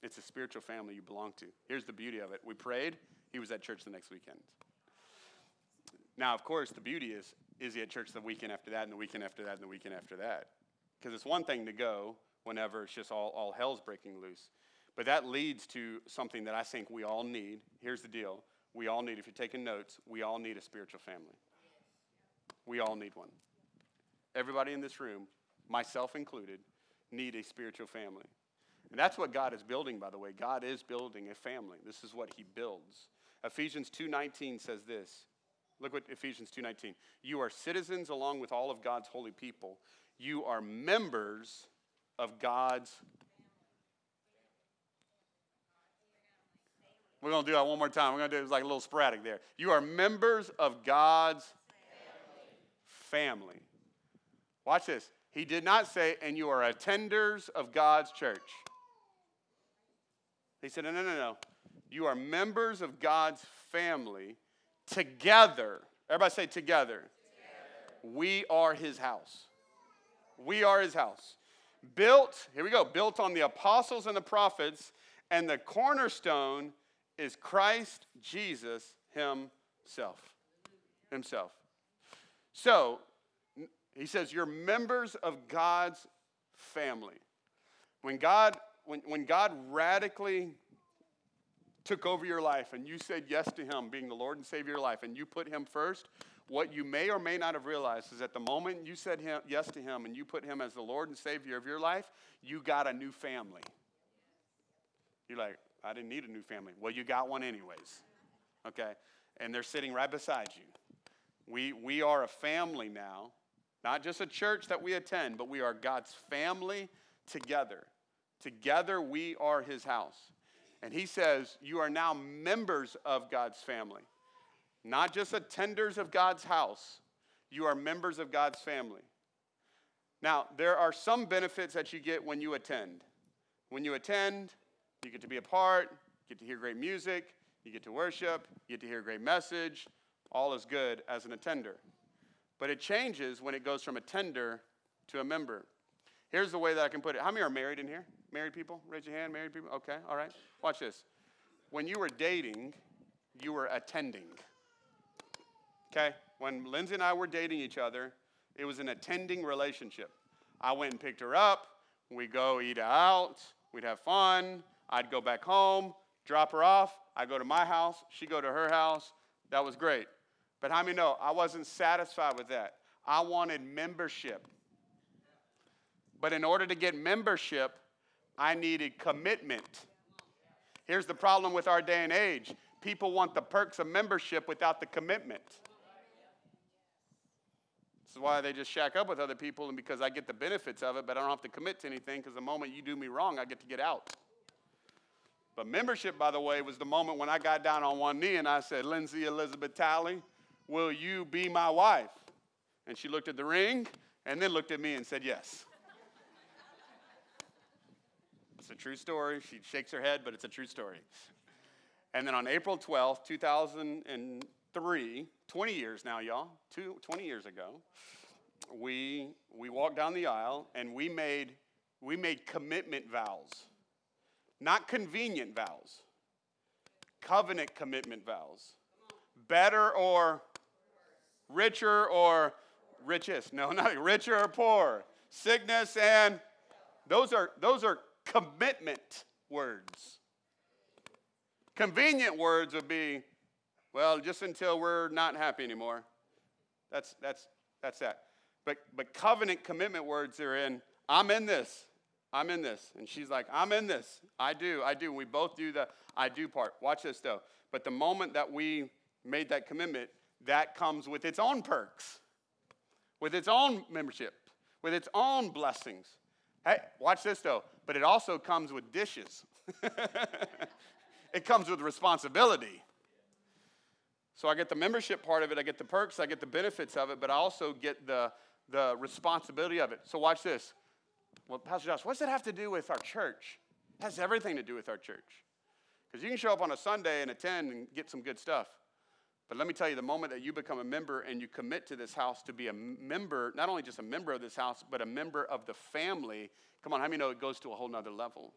It's a spiritual family you belong to. Here's the beauty of it. We prayed, he was at church the next weekend. Now, of course, the beauty is, is he at church the weekend after that, and the weekend after that, and the weekend after that? Because it's one thing to go whenever it's just all, all hell's breaking loose. But that leads to something that I think we all need. Here's the deal we all need, if you're taking notes, we all need a spiritual family. We all need one. Everybody in this room, myself included, need a spiritual family. And that's what God is building, by the way. God is building a family. This is what he builds. Ephesians 2:19 says this. Look what Ephesians 2:19. You are citizens along with all of God's holy people. You are members of God's We're going to do that one more time. We're going to do it like a little sporadic there. You are members of God's family. family. Watch this. He did not say, and you are attenders of God's church. He said, No, no, no, no. You are members of God's family together. Everybody say together. together. We are his house. We are his house. Built, here we go, built on the apostles and the prophets, and the cornerstone is Christ Jesus himself. Himself. So, he says, You're members of God's family. When God when, when God radically took over your life and you said yes to Him being the Lord and Savior of your life and you put Him first, what you may or may not have realized is at the moment you said him, yes to Him and you put Him as the Lord and Savior of your life, you got a new family. You're like, I didn't need a new family. Well, you got one anyways. Okay? And they're sitting right beside you. We, we are a family now, not just a church that we attend, but we are God's family together. Together we are his house. And he says, You are now members of God's family, not just attenders of God's house. You are members of God's family. Now, there are some benefits that you get when you attend. When you attend, you get to be a part, you get to hear great music, you get to worship, you get to hear a great message. All is good as an attender. But it changes when it goes from attender to a member. Here's the way that I can put it. How many are married in here? Married people? Raise your hand. Married people? Okay, all right. Watch this. When you were dating, you were attending. Okay? When Lindsay and I were dating each other, it was an attending relationship. I went and picked her up. We'd go eat out. We'd have fun. I'd go back home, drop her off. I'd go to my house. She'd go to her house. That was great. But how many know I wasn't satisfied with that? I wanted membership. But in order to get membership, I needed commitment. Here's the problem with our day and age people want the perks of membership without the commitment. This is why they just shack up with other people, and because I get the benefits of it, but I don't have to commit to anything because the moment you do me wrong, I get to get out. But membership, by the way, was the moment when I got down on one knee and I said, Lindsay Elizabeth Talley, will you be my wife? And she looked at the ring and then looked at me and said, Yes. It's a true story. She shakes her head, but it's a true story. And then on April 12th, 2003, 20 years now, y'all, two, 20 years ago, we, we walked down the aisle and we made, we made commitment vows. Not convenient vows, covenant commitment vows. Better or richer or richest. No, not richer or poor. Sickness and those are those are commitment words. Convenient words would be, well, just until we're not happy anymore. That's that's that's that. But but covenant commitment words are in, I'm in this. I'm in this. And she's like, I'm in this. I do, I do. We both do the I do part. Watch this though. But the moment that we made that commitment, that comes with its own perks, with its own membership, with its own blessings. Hey, watch this though. But it also comes with dishes. it comes with responsibility. So I get the membership part of it, I get the perks, I get the benefits of it, but I also get the, the responsibility of it. So watch this. Well, Pastor Josh, what's that have to do with our church? It has everything to do with our church. Because you can show up on a Sunday and attend and get some good stuff. But let me tell you, the moment that you become a member and you commit to this house to be a member, not only just a member of this house, but a member of the family, come on, how many know it goes to a whole nother level?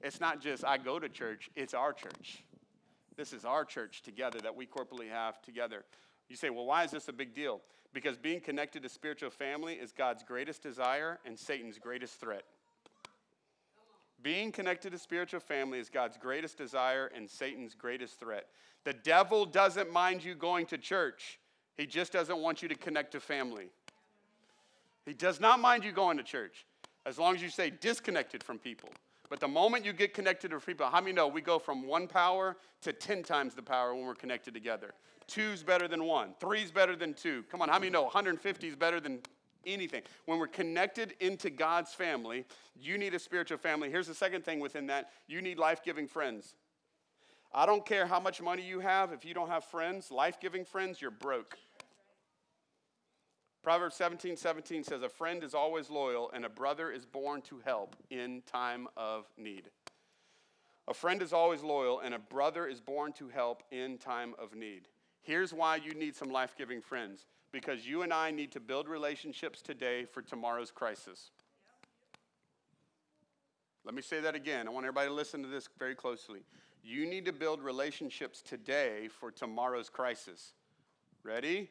It's not just I go to church, it's our church. This is our church together that we corporately have together. You say, well, why is this a big deal? Because being connected to spiritual family is God's greatest desire and Satan's greatest threat. Being connected to spiritual family is God's greatest desire and Satan's greatest threat. The devil doesn't mind you going to church, he just doesn't want you to connect to family. He does not mind you going to church as long as you stay disconnected from people. But the moment you get connected to people, how many know we go from one power to 10 times the power when we're connected together? Two's better than one, three's better than two. Come on, how many know 150 is better than anything? When we're connected into God's family, you need a spiritual family. Here's the second thing within that you need life giving friends. I don't care how much money you have, if you don't have friends, life giving friends, you're broke. Proverbs 17 17 says, A friend is always loyal, and a brother is born to help in time of need. A friend is always loyal, and a brother is born to help in time of need. Here's why you need some life giving friends because you and I need to build relationships today for tomorrow's crisis. Let me say that again. I want everybody to listen to this very closely. You need to build relationships today for tomorrow's crisis. Ready?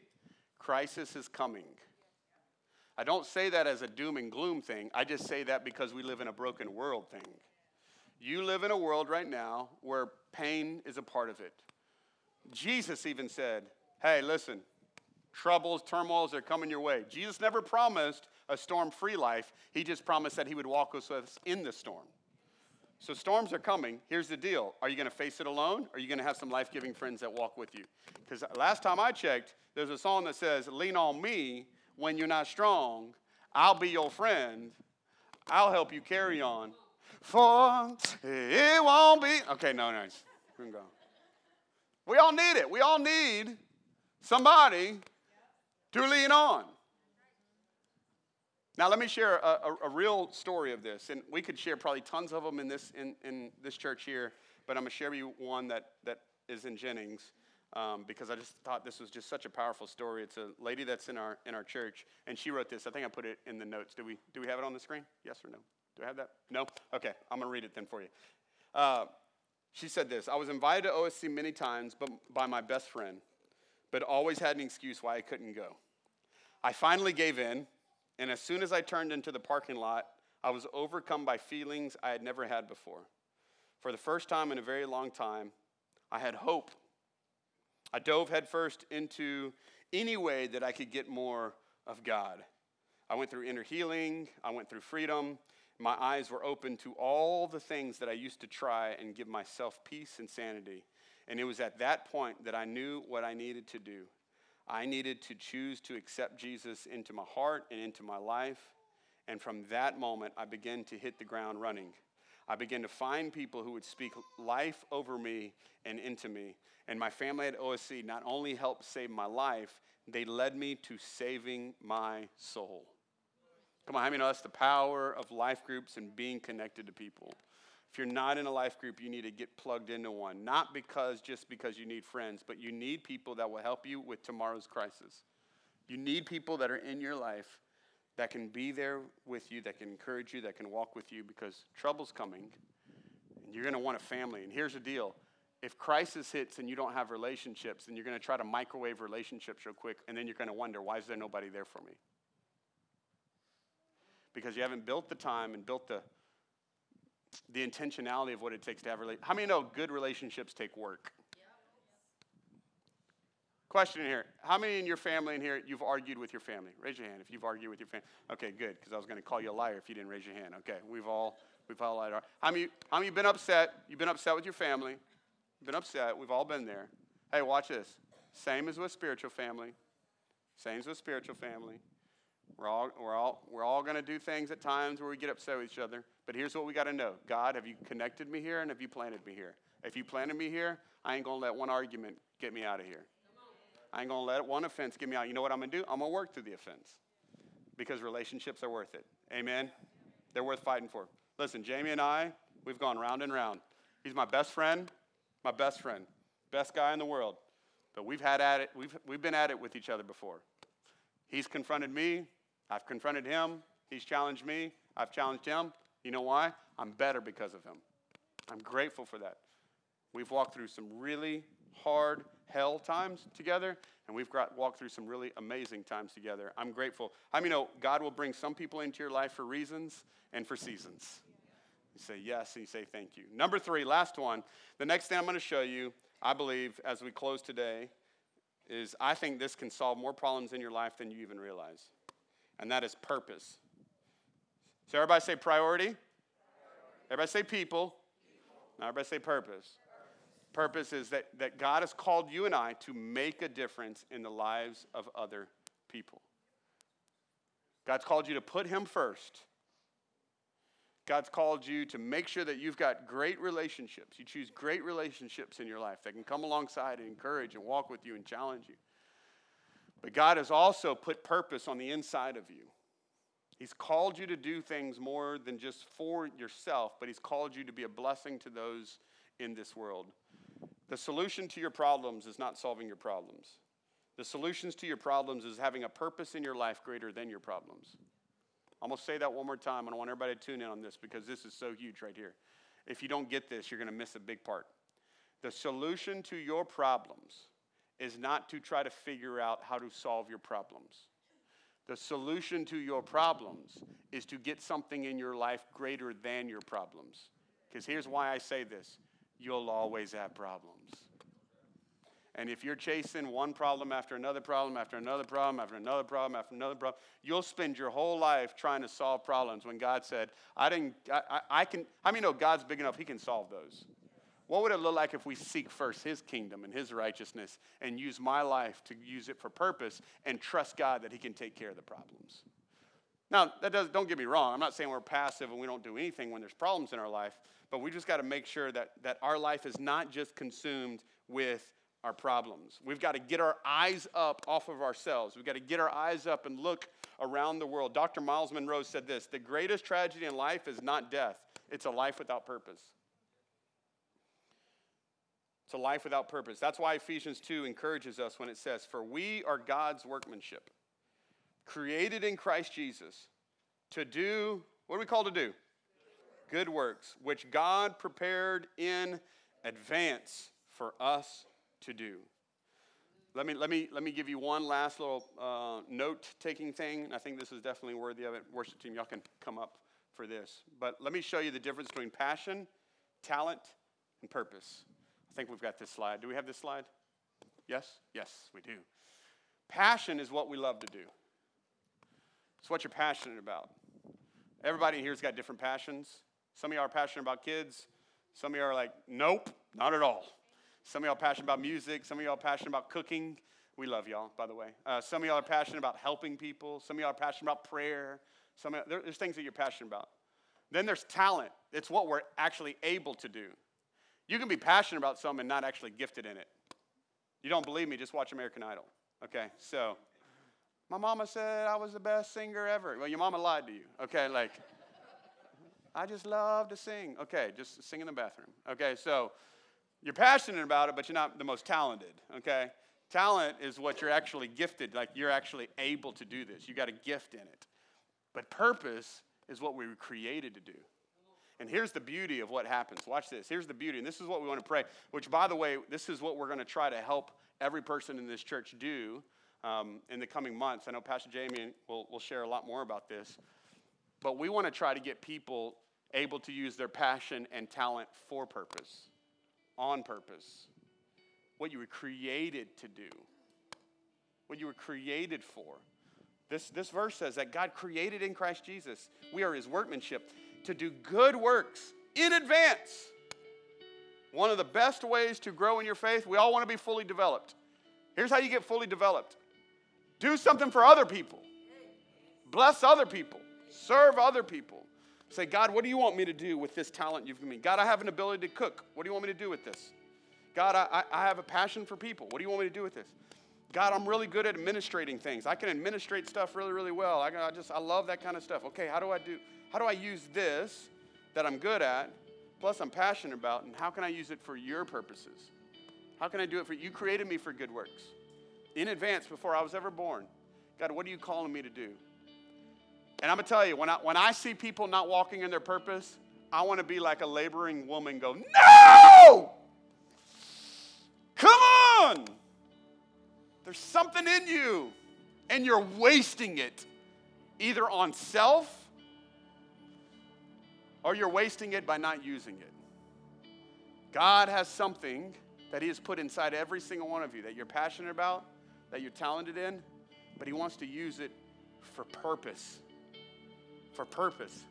Crisis is coming. I don't say that as a doom and gloom thing. I just say that because we live in a broken world thing. You live in a world right now where pain is a part of it. Jesus even said, Hey, listen, troubles, turmoils are coming your way. Jesus never promised a storm free life, He just promised that He would walk with us in the storm. So, storms are coming. Here's the deal Are you going to face it alone? Are you going to have some life giving friends that walk with you? Because last time I checked, there's a song that says, Lean on me when you're not strong. I'll be your friend. I'll help you carry on. For it won't be. Okay, no, no. We can go. We all need it. We all need somebody to lean on. Now, let me share a, a, a, real story of this, and we could share probably tons of them in this, in, in this church here, but I'm going to share you one that, that is in Jennings um, because I just thought this was just such a powerful story. It's a lady that's in our, in our church, and she wrote this. I think I put it in the notes. Do we, do we have it on the screen? Yes or no? Do I have that? No? Okay, I'm going to read it then for you. Uh, she said this I was invited to OSC many times but by my best friend, but always had an excuse why I couldn't go. I finally gave in, and as soon as I turned into the parking lot, I was overcome by feelings I had never had before. For the first time in a very long time, I had hope. I dove headfirst into any way that I could get more of God. I went through inner healing, I went through freedom. My eyes were open to all the things that I used to try and give myself peace and sanity. And it was at that point that I knew what I needed to do. I needed to choose to accept Jesus into my heart and into my life. And from that moment, I began to hit the ground running. I began to find people who would speak life over me and into me. And my family at OSC not only helped save my life, they led me to saving my soul. Come on, many know that's the power of life groups and being connected to people? If you're not in a life group, you need to get plugged into one. Not because just because you need friends, but you need people that will help you with tomorrow's crisis. You need people that are in your life that can be there with you, that can encourage you, that can walk with you because trouble's coming and you're going to want a family. And here's the deal if crisis hits and you don't have relationships, then you're going to try to microwave relationships real quick and then you're going to wonder, why is there nobody there for me? Because you haven't built the time and built the, the intentionality of what it takes to have relationships. How many know good relationships take work? Question here. How many in your family in here you've argued with your family? Raise your hand if you've argued with your family. Okay, good, because I was going to call you a liar if you didn't raise your hand. Okay, we've all we've all lied. How many how many been upset? You've been upset with your family. You've been upset. We've all been there. Hey, watch this. Same as with spiritual family. Same as with spiritual family. We're all, we're all, we're all going to do things at times where we get upset with each other. But here's what we got to know God, have you connected me here and have you planted me here? If you planted me here, I ain't going to let one argument get me out of here. I ain't going to let one offense get me out. You know what I'm going to do? I'm going to work through the offense because relationships are worth it. Amen? They're worth fighting for. Listen, Jamie and I, we've gone round and round. He's my best friend, my best friend, best guy in the world. But we've had at it, we've, we've been at it with each other before. He's confronted me, I've confronted him, he's challenged me, I've challenged him. You know why? I'm better because of him. I'm grateful for that. We've walked through some really hard hell times together, and we've got, walked through some really amazing times together. I'm grateful. I mean, know God will bring some people into your life for reasons and for seasons. You say yes, and you say thank you. Number three, last one. The next thing I'm going to show you, I believe, as we close today, is I think this can solve more problems in your life than you even realize, and that is purpose. So, everybody say priority. Everybody say people. Now, everybody say purpose purpose is that, that God has called you and I to make a difference in the lives of other people. God's called you to put Him first. God's called you to make sure that you've got great relationships. You choose great relationships in your life that can come alongside and encourage and walk with you and challenge you. But God has also put purpose on the inside of you. He's called you to do things more than just for yourself, but He's called you to be a blessing to those in this world. The solution to your problems is not solving your problems. The solutions to your problems is having a purpose in your life greater than your problems. I'm going to say that one more time, and I want everybody to tune in on this because this is so huge right here. If you don't get this, you're going to miss a big part. The solution to your problems is not to try to figure out how to solve your problems. The solution to your problems is to get something in your life greater than your problems. Because here's why I say this you'll always have problems. And if you're chasing one problem after another problem, after another problem, after another problem, after another problem, you'll spend your whole life trying to solve problems when God said, I didn't, I, I, I can, how many know God's big enough, He can solve those? What would it look like if we seek first His kingdom and His righteousness and use my life to use it for purpose and trust God that He can take care of the problems? Now, that does, don't get me wrong. I'm not saying we're passive and we don't do anything when there's problems in our life, but we just got to make sure that, that our life is not just consumed with our problems. We've got to get our eyes up off of ourselves. We've got to get our eyes up and look around the world. Dr. Myles Munroe said this The greatest tragedy in life is not death, it's a life without purpose. It's a life without purpose. That's why Ephesians 2 encourages us when it says, For we are God's workmanship, created in Christ Jesus to do, what are we called to do? good works, which God prepared in advance for us to do. let me, let me, let me give you one last little uh, note taking thing. I think this is definitely worthy of it. Worship team, y'all can come up for this. But let me show you the difference between passion, talent, and purpose. I think we've got this slide. Do we have this slide? Yes? Yes, we do. Passion is what we love to do, it's what you're passionate about. Everybody here's got different passions. Some of y'all are passionate about kids. Some of y'all are like, nope, not at all. Some of y'all passionate about music. Some of y'all passionate about cooking. We love y'all, by the way. Uh, some of y'all are passionate about helping people. Some of y'all are passionate about prayer. Some there's things that you're passionate about. Then there's talent. It's what we're actually able to do. You can be passionate about something and not actually gifted in it. You don't believe me? Just watch American Idol. Okay, so my mama said I was the best singer ever. Well, your mama lied to you. Okay, like I just love to sing. Okay, just sing in the bathroom. Okay, so you're passionate about it, but you're not the most talented. Okay, talent is what you're actually gifted. Like you're actually able to do this. You got a gift in it. But purpose is what we were created to do. And here's the beauty of what happens. Watch this. Here's the beauty. And this is what we want to pray, which, by the way, this is what we're going to try to help every person in this church do um, in the coming months. I know Pastor Jamie will, will share a lot more about this. But we want to try to get people able to use their passion and talent for purpose, on purpose. What you were created to do, what you were created for. This, this verse says that God created in Christ Jesus, we are his workmanship, to do good works in advance. One of the best ways to grow in your faith, we all want to be fully developed. Here's how you get fully developed do something for other people, bless other people, serve other people. Say, God, what do you want me to do with this talent you've given me? God, I have an ability to cook. What do you want me to do with this? God, I, I have a passion for people. What do you want me to do with this? God, I'm really good at administrating things. I can administrate stuff really, really well. I, I just, I love that kind of stuff. Okay, how do I do, how do I use this that I'm good at, plus I'm passionate about, and how can I use it for your purposes? How can I do it for you? created me for good works in advance before I was ever born. God, what are you calling me to do? And I'm gonna tell you, when I when I see people not walking in their purpose, I want to be like a laboring woman, go, no! Come on! There's something in you, and you're wasting it either on self or you're wasting it by not using it. God has something that He has put inside every single one of you that you're passionate about, that you're talented in, but He wants to use it for purpose. For purpose.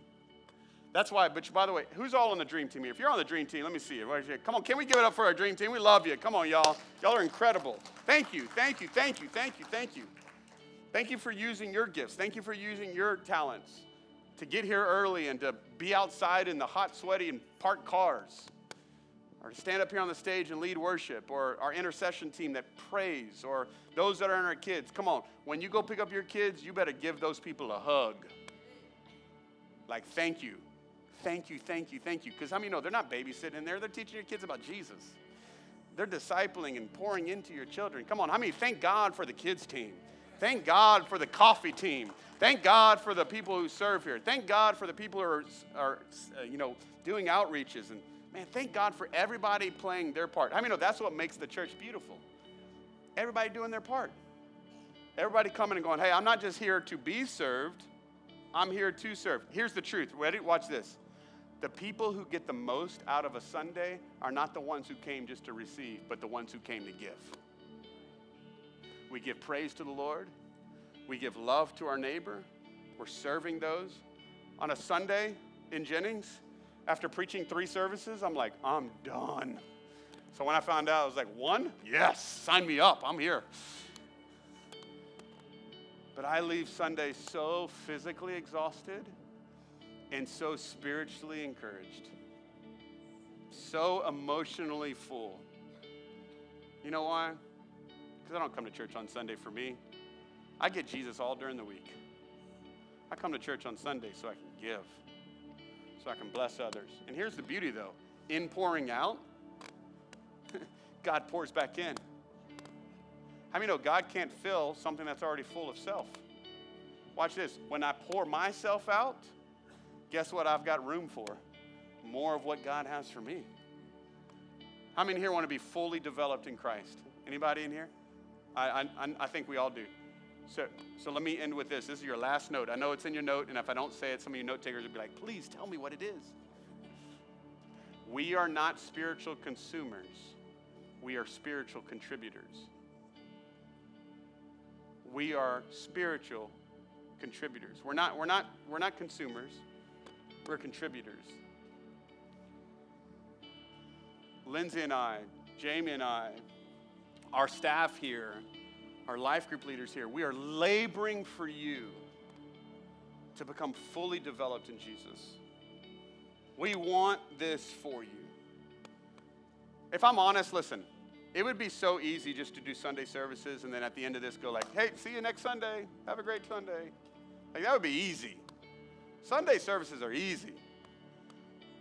That's why, but by the way, who's all on the dream team here? If you're on the dream team, let me see you. Come on, can we give it up for our dream team? We love you. Come on, y'all. Y'all are incredible. Thank you, thank you, thank you, thank you, thank you. Thank you for using your gifts. Thank you for using your talents to get here early and to be outside in the hot, sweaty, and parked cars, or to stand up here on the stage and lead worship, or our intercession team that prays, or those that are in our kids. Come on, when you go pick up your kids, you better give those people a hug. Like, thank you thank you, thank you, thank you. Because how I many know they're not babysitting in there? They're teaching your kids about Jesus. They're discipling and pouring into your children. Come on, how many thank God for the kids team? Thank God for the coffee team. Thank God for the people who serve here. Thank God for the people who are, are uh, you know, doing outreaches. And man, thank God for everybody playing their part. How I many know that's what makes the church beautiful? Everybody doing their part. Everybody coming and going, hey, I'm not just here to be served, I'm here to serve. Here's the truth. Ready? Watch this. The people who get the most out of a Sunday are not the ones who came just to receive, but the ones who came to give. We give praise to the Lord, we give love to our neighbor, we're serving those. On a Sunday in Jennings, after preaching three services, I'm like, I'm done. So when I found out, I was like, one? Yes, sign me up, I'm here. But I leave Sunday so physically exhausted and so spiritually encouraged, so emotionally full. You know why? Because I don't come to church on Sunday for me. I get Jesus all during the week. I come to church on Sunday so I can give, so I can bless others. And here's the beauty though in pouring out, God pours back in. How many know God can't fill something that's already full of self? Watch this. When I pour myself out, guess what I've got room for? More of what God has for me. How many here want to be fully developed in Christ? Anybody in here? I, I, I think we all do. So, so let me end with this. This is your last note. I know it's in your note, and if I don't say it, some of you note takers will be like, please tell me what it is. We are not spiritual consumers, we are spiritual contributors. We are spiritual contributors. We're not, we're not, we're not consumers, we're contributors. Lindsay and I, Jamie and I, our staff here, our life group leaders here, we are laboring for you to become fully developed in Jesus. We want this for you. If I'm honest, listen, it would be so easy just to do Sunday services and then at the end of this go like, hey, see you next Sunday. Have a great Sunday. Like that would be easy. Sunday services are easy.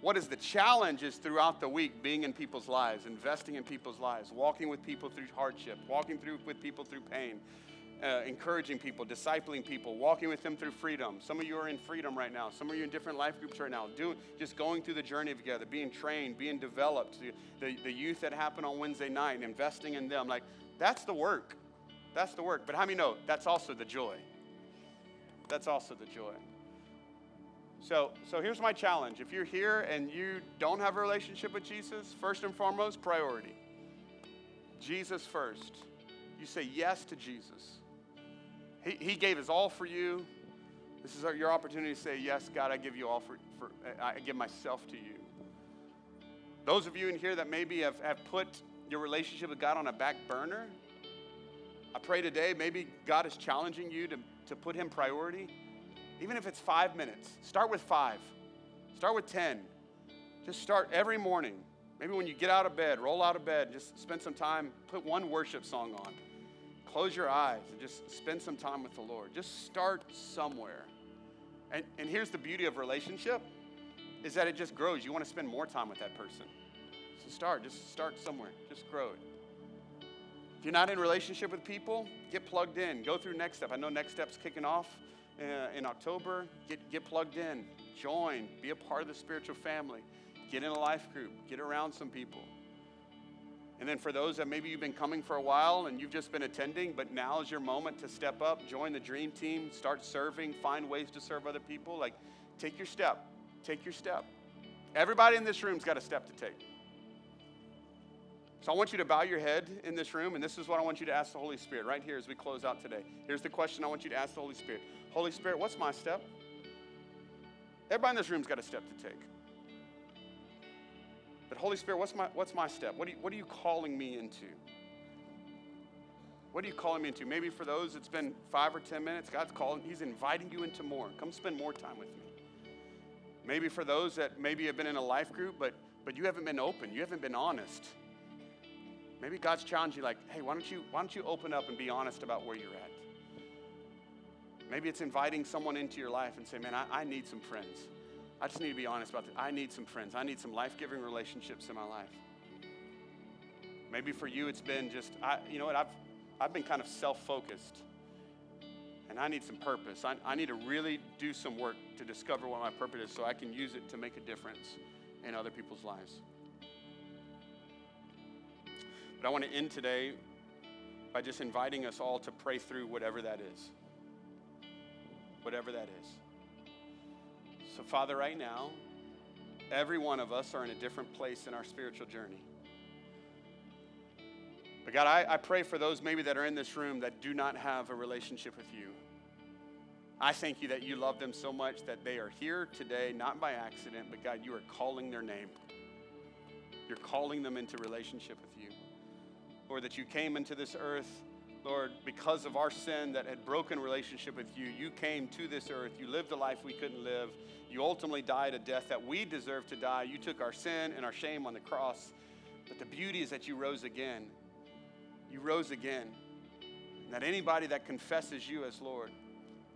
What is the challenge is throughout the week being in people's lives, investing in people's lives, walking with people through hardship, walking through with people through pain, uh, encouraging people, discipling people, walking with them through freedom. Some of you are in freedom right now. Some of you in different life groups right now. Doing just going through the journey together, being trained, being developed. The, the, youth that happened on Wednesday night, investing in them. Like that's the work. That's the work. But how many know that's also the joy? That's also the joy. So, so here's my challenge. If you're here and you don't have a relationship with Jesus, first and foremost, priority. Jesus first. You say yes to Jesus. He, he gave his all for you. This is your opportunity to say, Yes, God, I give you all for, for I give myself to you. Those of you in here that maybe have, have put your relationship with God on a back burner, I pray today maybe God is challenging you to, to put him priority. Even if it's five minutes, start with five, start with 10. Just start every morning. Maybe when you get out of bed, roll out of bed, just spend some time, put one worship song on. Close your eyes and just spend some time with the Lord. Just start somewhere. And, and here's the beauty of relationship is that it just grows. You want to spend more time with that person. So start, just start somewhere. Just grow it. If you're not in relationship with people, get plugged in. Go through Next Step. I know Next Step's kicking off Uh, in October, get, get plugged in, join, be a part of the spiritual family, get in a life group, get around some people. And then for those that maybe you've been coming for a while and you've just been attending, but now is your moment to step up, join the dream team, start serving, find ways to serve other people. Like, take your step. Take your step. Everybody in this room's got a step to take. So I want you to bow your head in this room, and this is what I want you to ask the Holy Spirit right here as we close out today. Here's the question I want you to ask the Holy Spirit Holy Spirit, what's my step? Everybody in this room's got a step to take. But Holy Spirit, what's my, what's my step? What are, you, what are you calling me into? What are you calling me into? Maybe for those it's been five or 10 minutes, God's calling, He's inviting you into more. Come spend more time with me. Maybe for those that maybe have been in a life group, but, but you haven't been open, you haven't been honest. Maybe God's challenging you like, hey, why don't you, why don't you open up and be honest about where you're at? Maybe it's inviting someone into your life and say, man, I, I need some friends. I just need to be honest about this. I need some friends. I need some life giving relationships in my life. Maybe for you, it's been just, I, you know what, I've, I've been kind of self focused and I need some purpose. I, I need to really do some work to discover what my purpose is so I can use it to make a difference in other people's lives. But I want to end today by just inviting us all to pray through whatever that is whatever that is. So, Father, right now, every one of us are in a different place in our spiritual journey. But God, I, I pray for those maybe that are in this room that do not have a relationship with you. I thank you that you love them so much that they are here today, not by accident, but God, you are calling their name. You're calling them into relationship with you. Or that you came into this earth Lord, because of our sin that had broken relationship with you, you came to this earth. You lived a life we couldn't live. You ultimately died a death that we deserved to die. You took our sin and our shame on the cross. But the beauty is that you rose again. You rose again. And that anybody that confesses you as Lord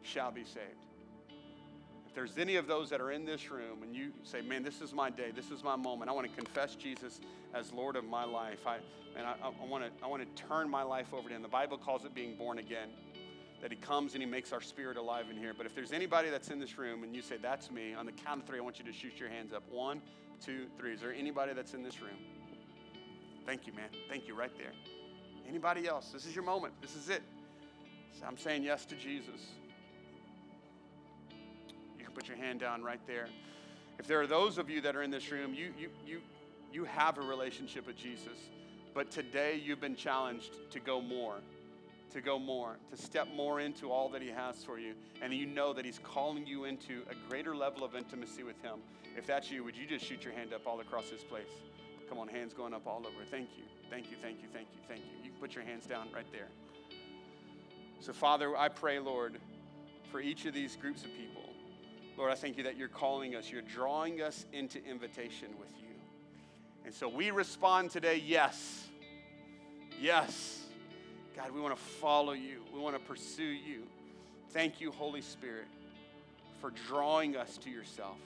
shall be saved. If there's any of those that are in this room and you say, man, this is my day, this is my moment, I want to confess Jesus as Lord of my life. I, and I, I, want to, I want to turn my life over to Him. The Bible calls it being born again, that He comes and He makes our spirit alive in here. But if there's anybody that's in this room and you say, that's me, on the count of three, I want you to shoot your hands up. One, two, three. Is there anybody that's in this room? Thank you, man. Thank you right there. Anybody else? This is your moment. This is it. I'm saying yes to Jesus. Can put your hand down right there. If there are those of you that are in this room, you, you, you, you have a relationship with Jesus, but today you've been challenged to go more, to go more, to step more into all that He has for you. And you know that He's calling you into a greater level of intimacy with Him. If that's you, would you just shoot your hand up all across this place? Come on, hands going up all over. Thank you. Thank you, thank you, thank you, thank you. You can put your hands down right there. So, Father, I pray, Lord, for each of these groups of people. Lord, I thank you that you're calling us, you're drawing us into invitation with you. And so we respond today, yes. Yes. God, we want to follow you, we want to pursue you. Thank you, Holy Spirit, for drawing us to yourself.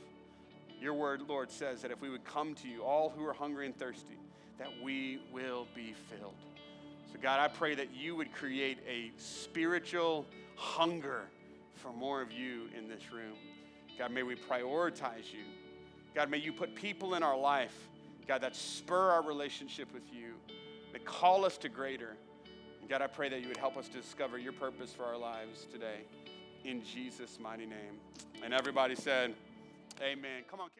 Your word, Lord, says that if we would come to you, all who are hungry and thirsty, that we will be filled. So, God, I pray that you would create a spiritual hunger for more of you in this room. God, may we prioritize you. God, may you put people in our life, God, that spur our relationship with you, that call us to greater. And God, I pray that you would help us discover your purpose for our lives today. In Jesus' mighty name. And everybody said, Amen. Come on.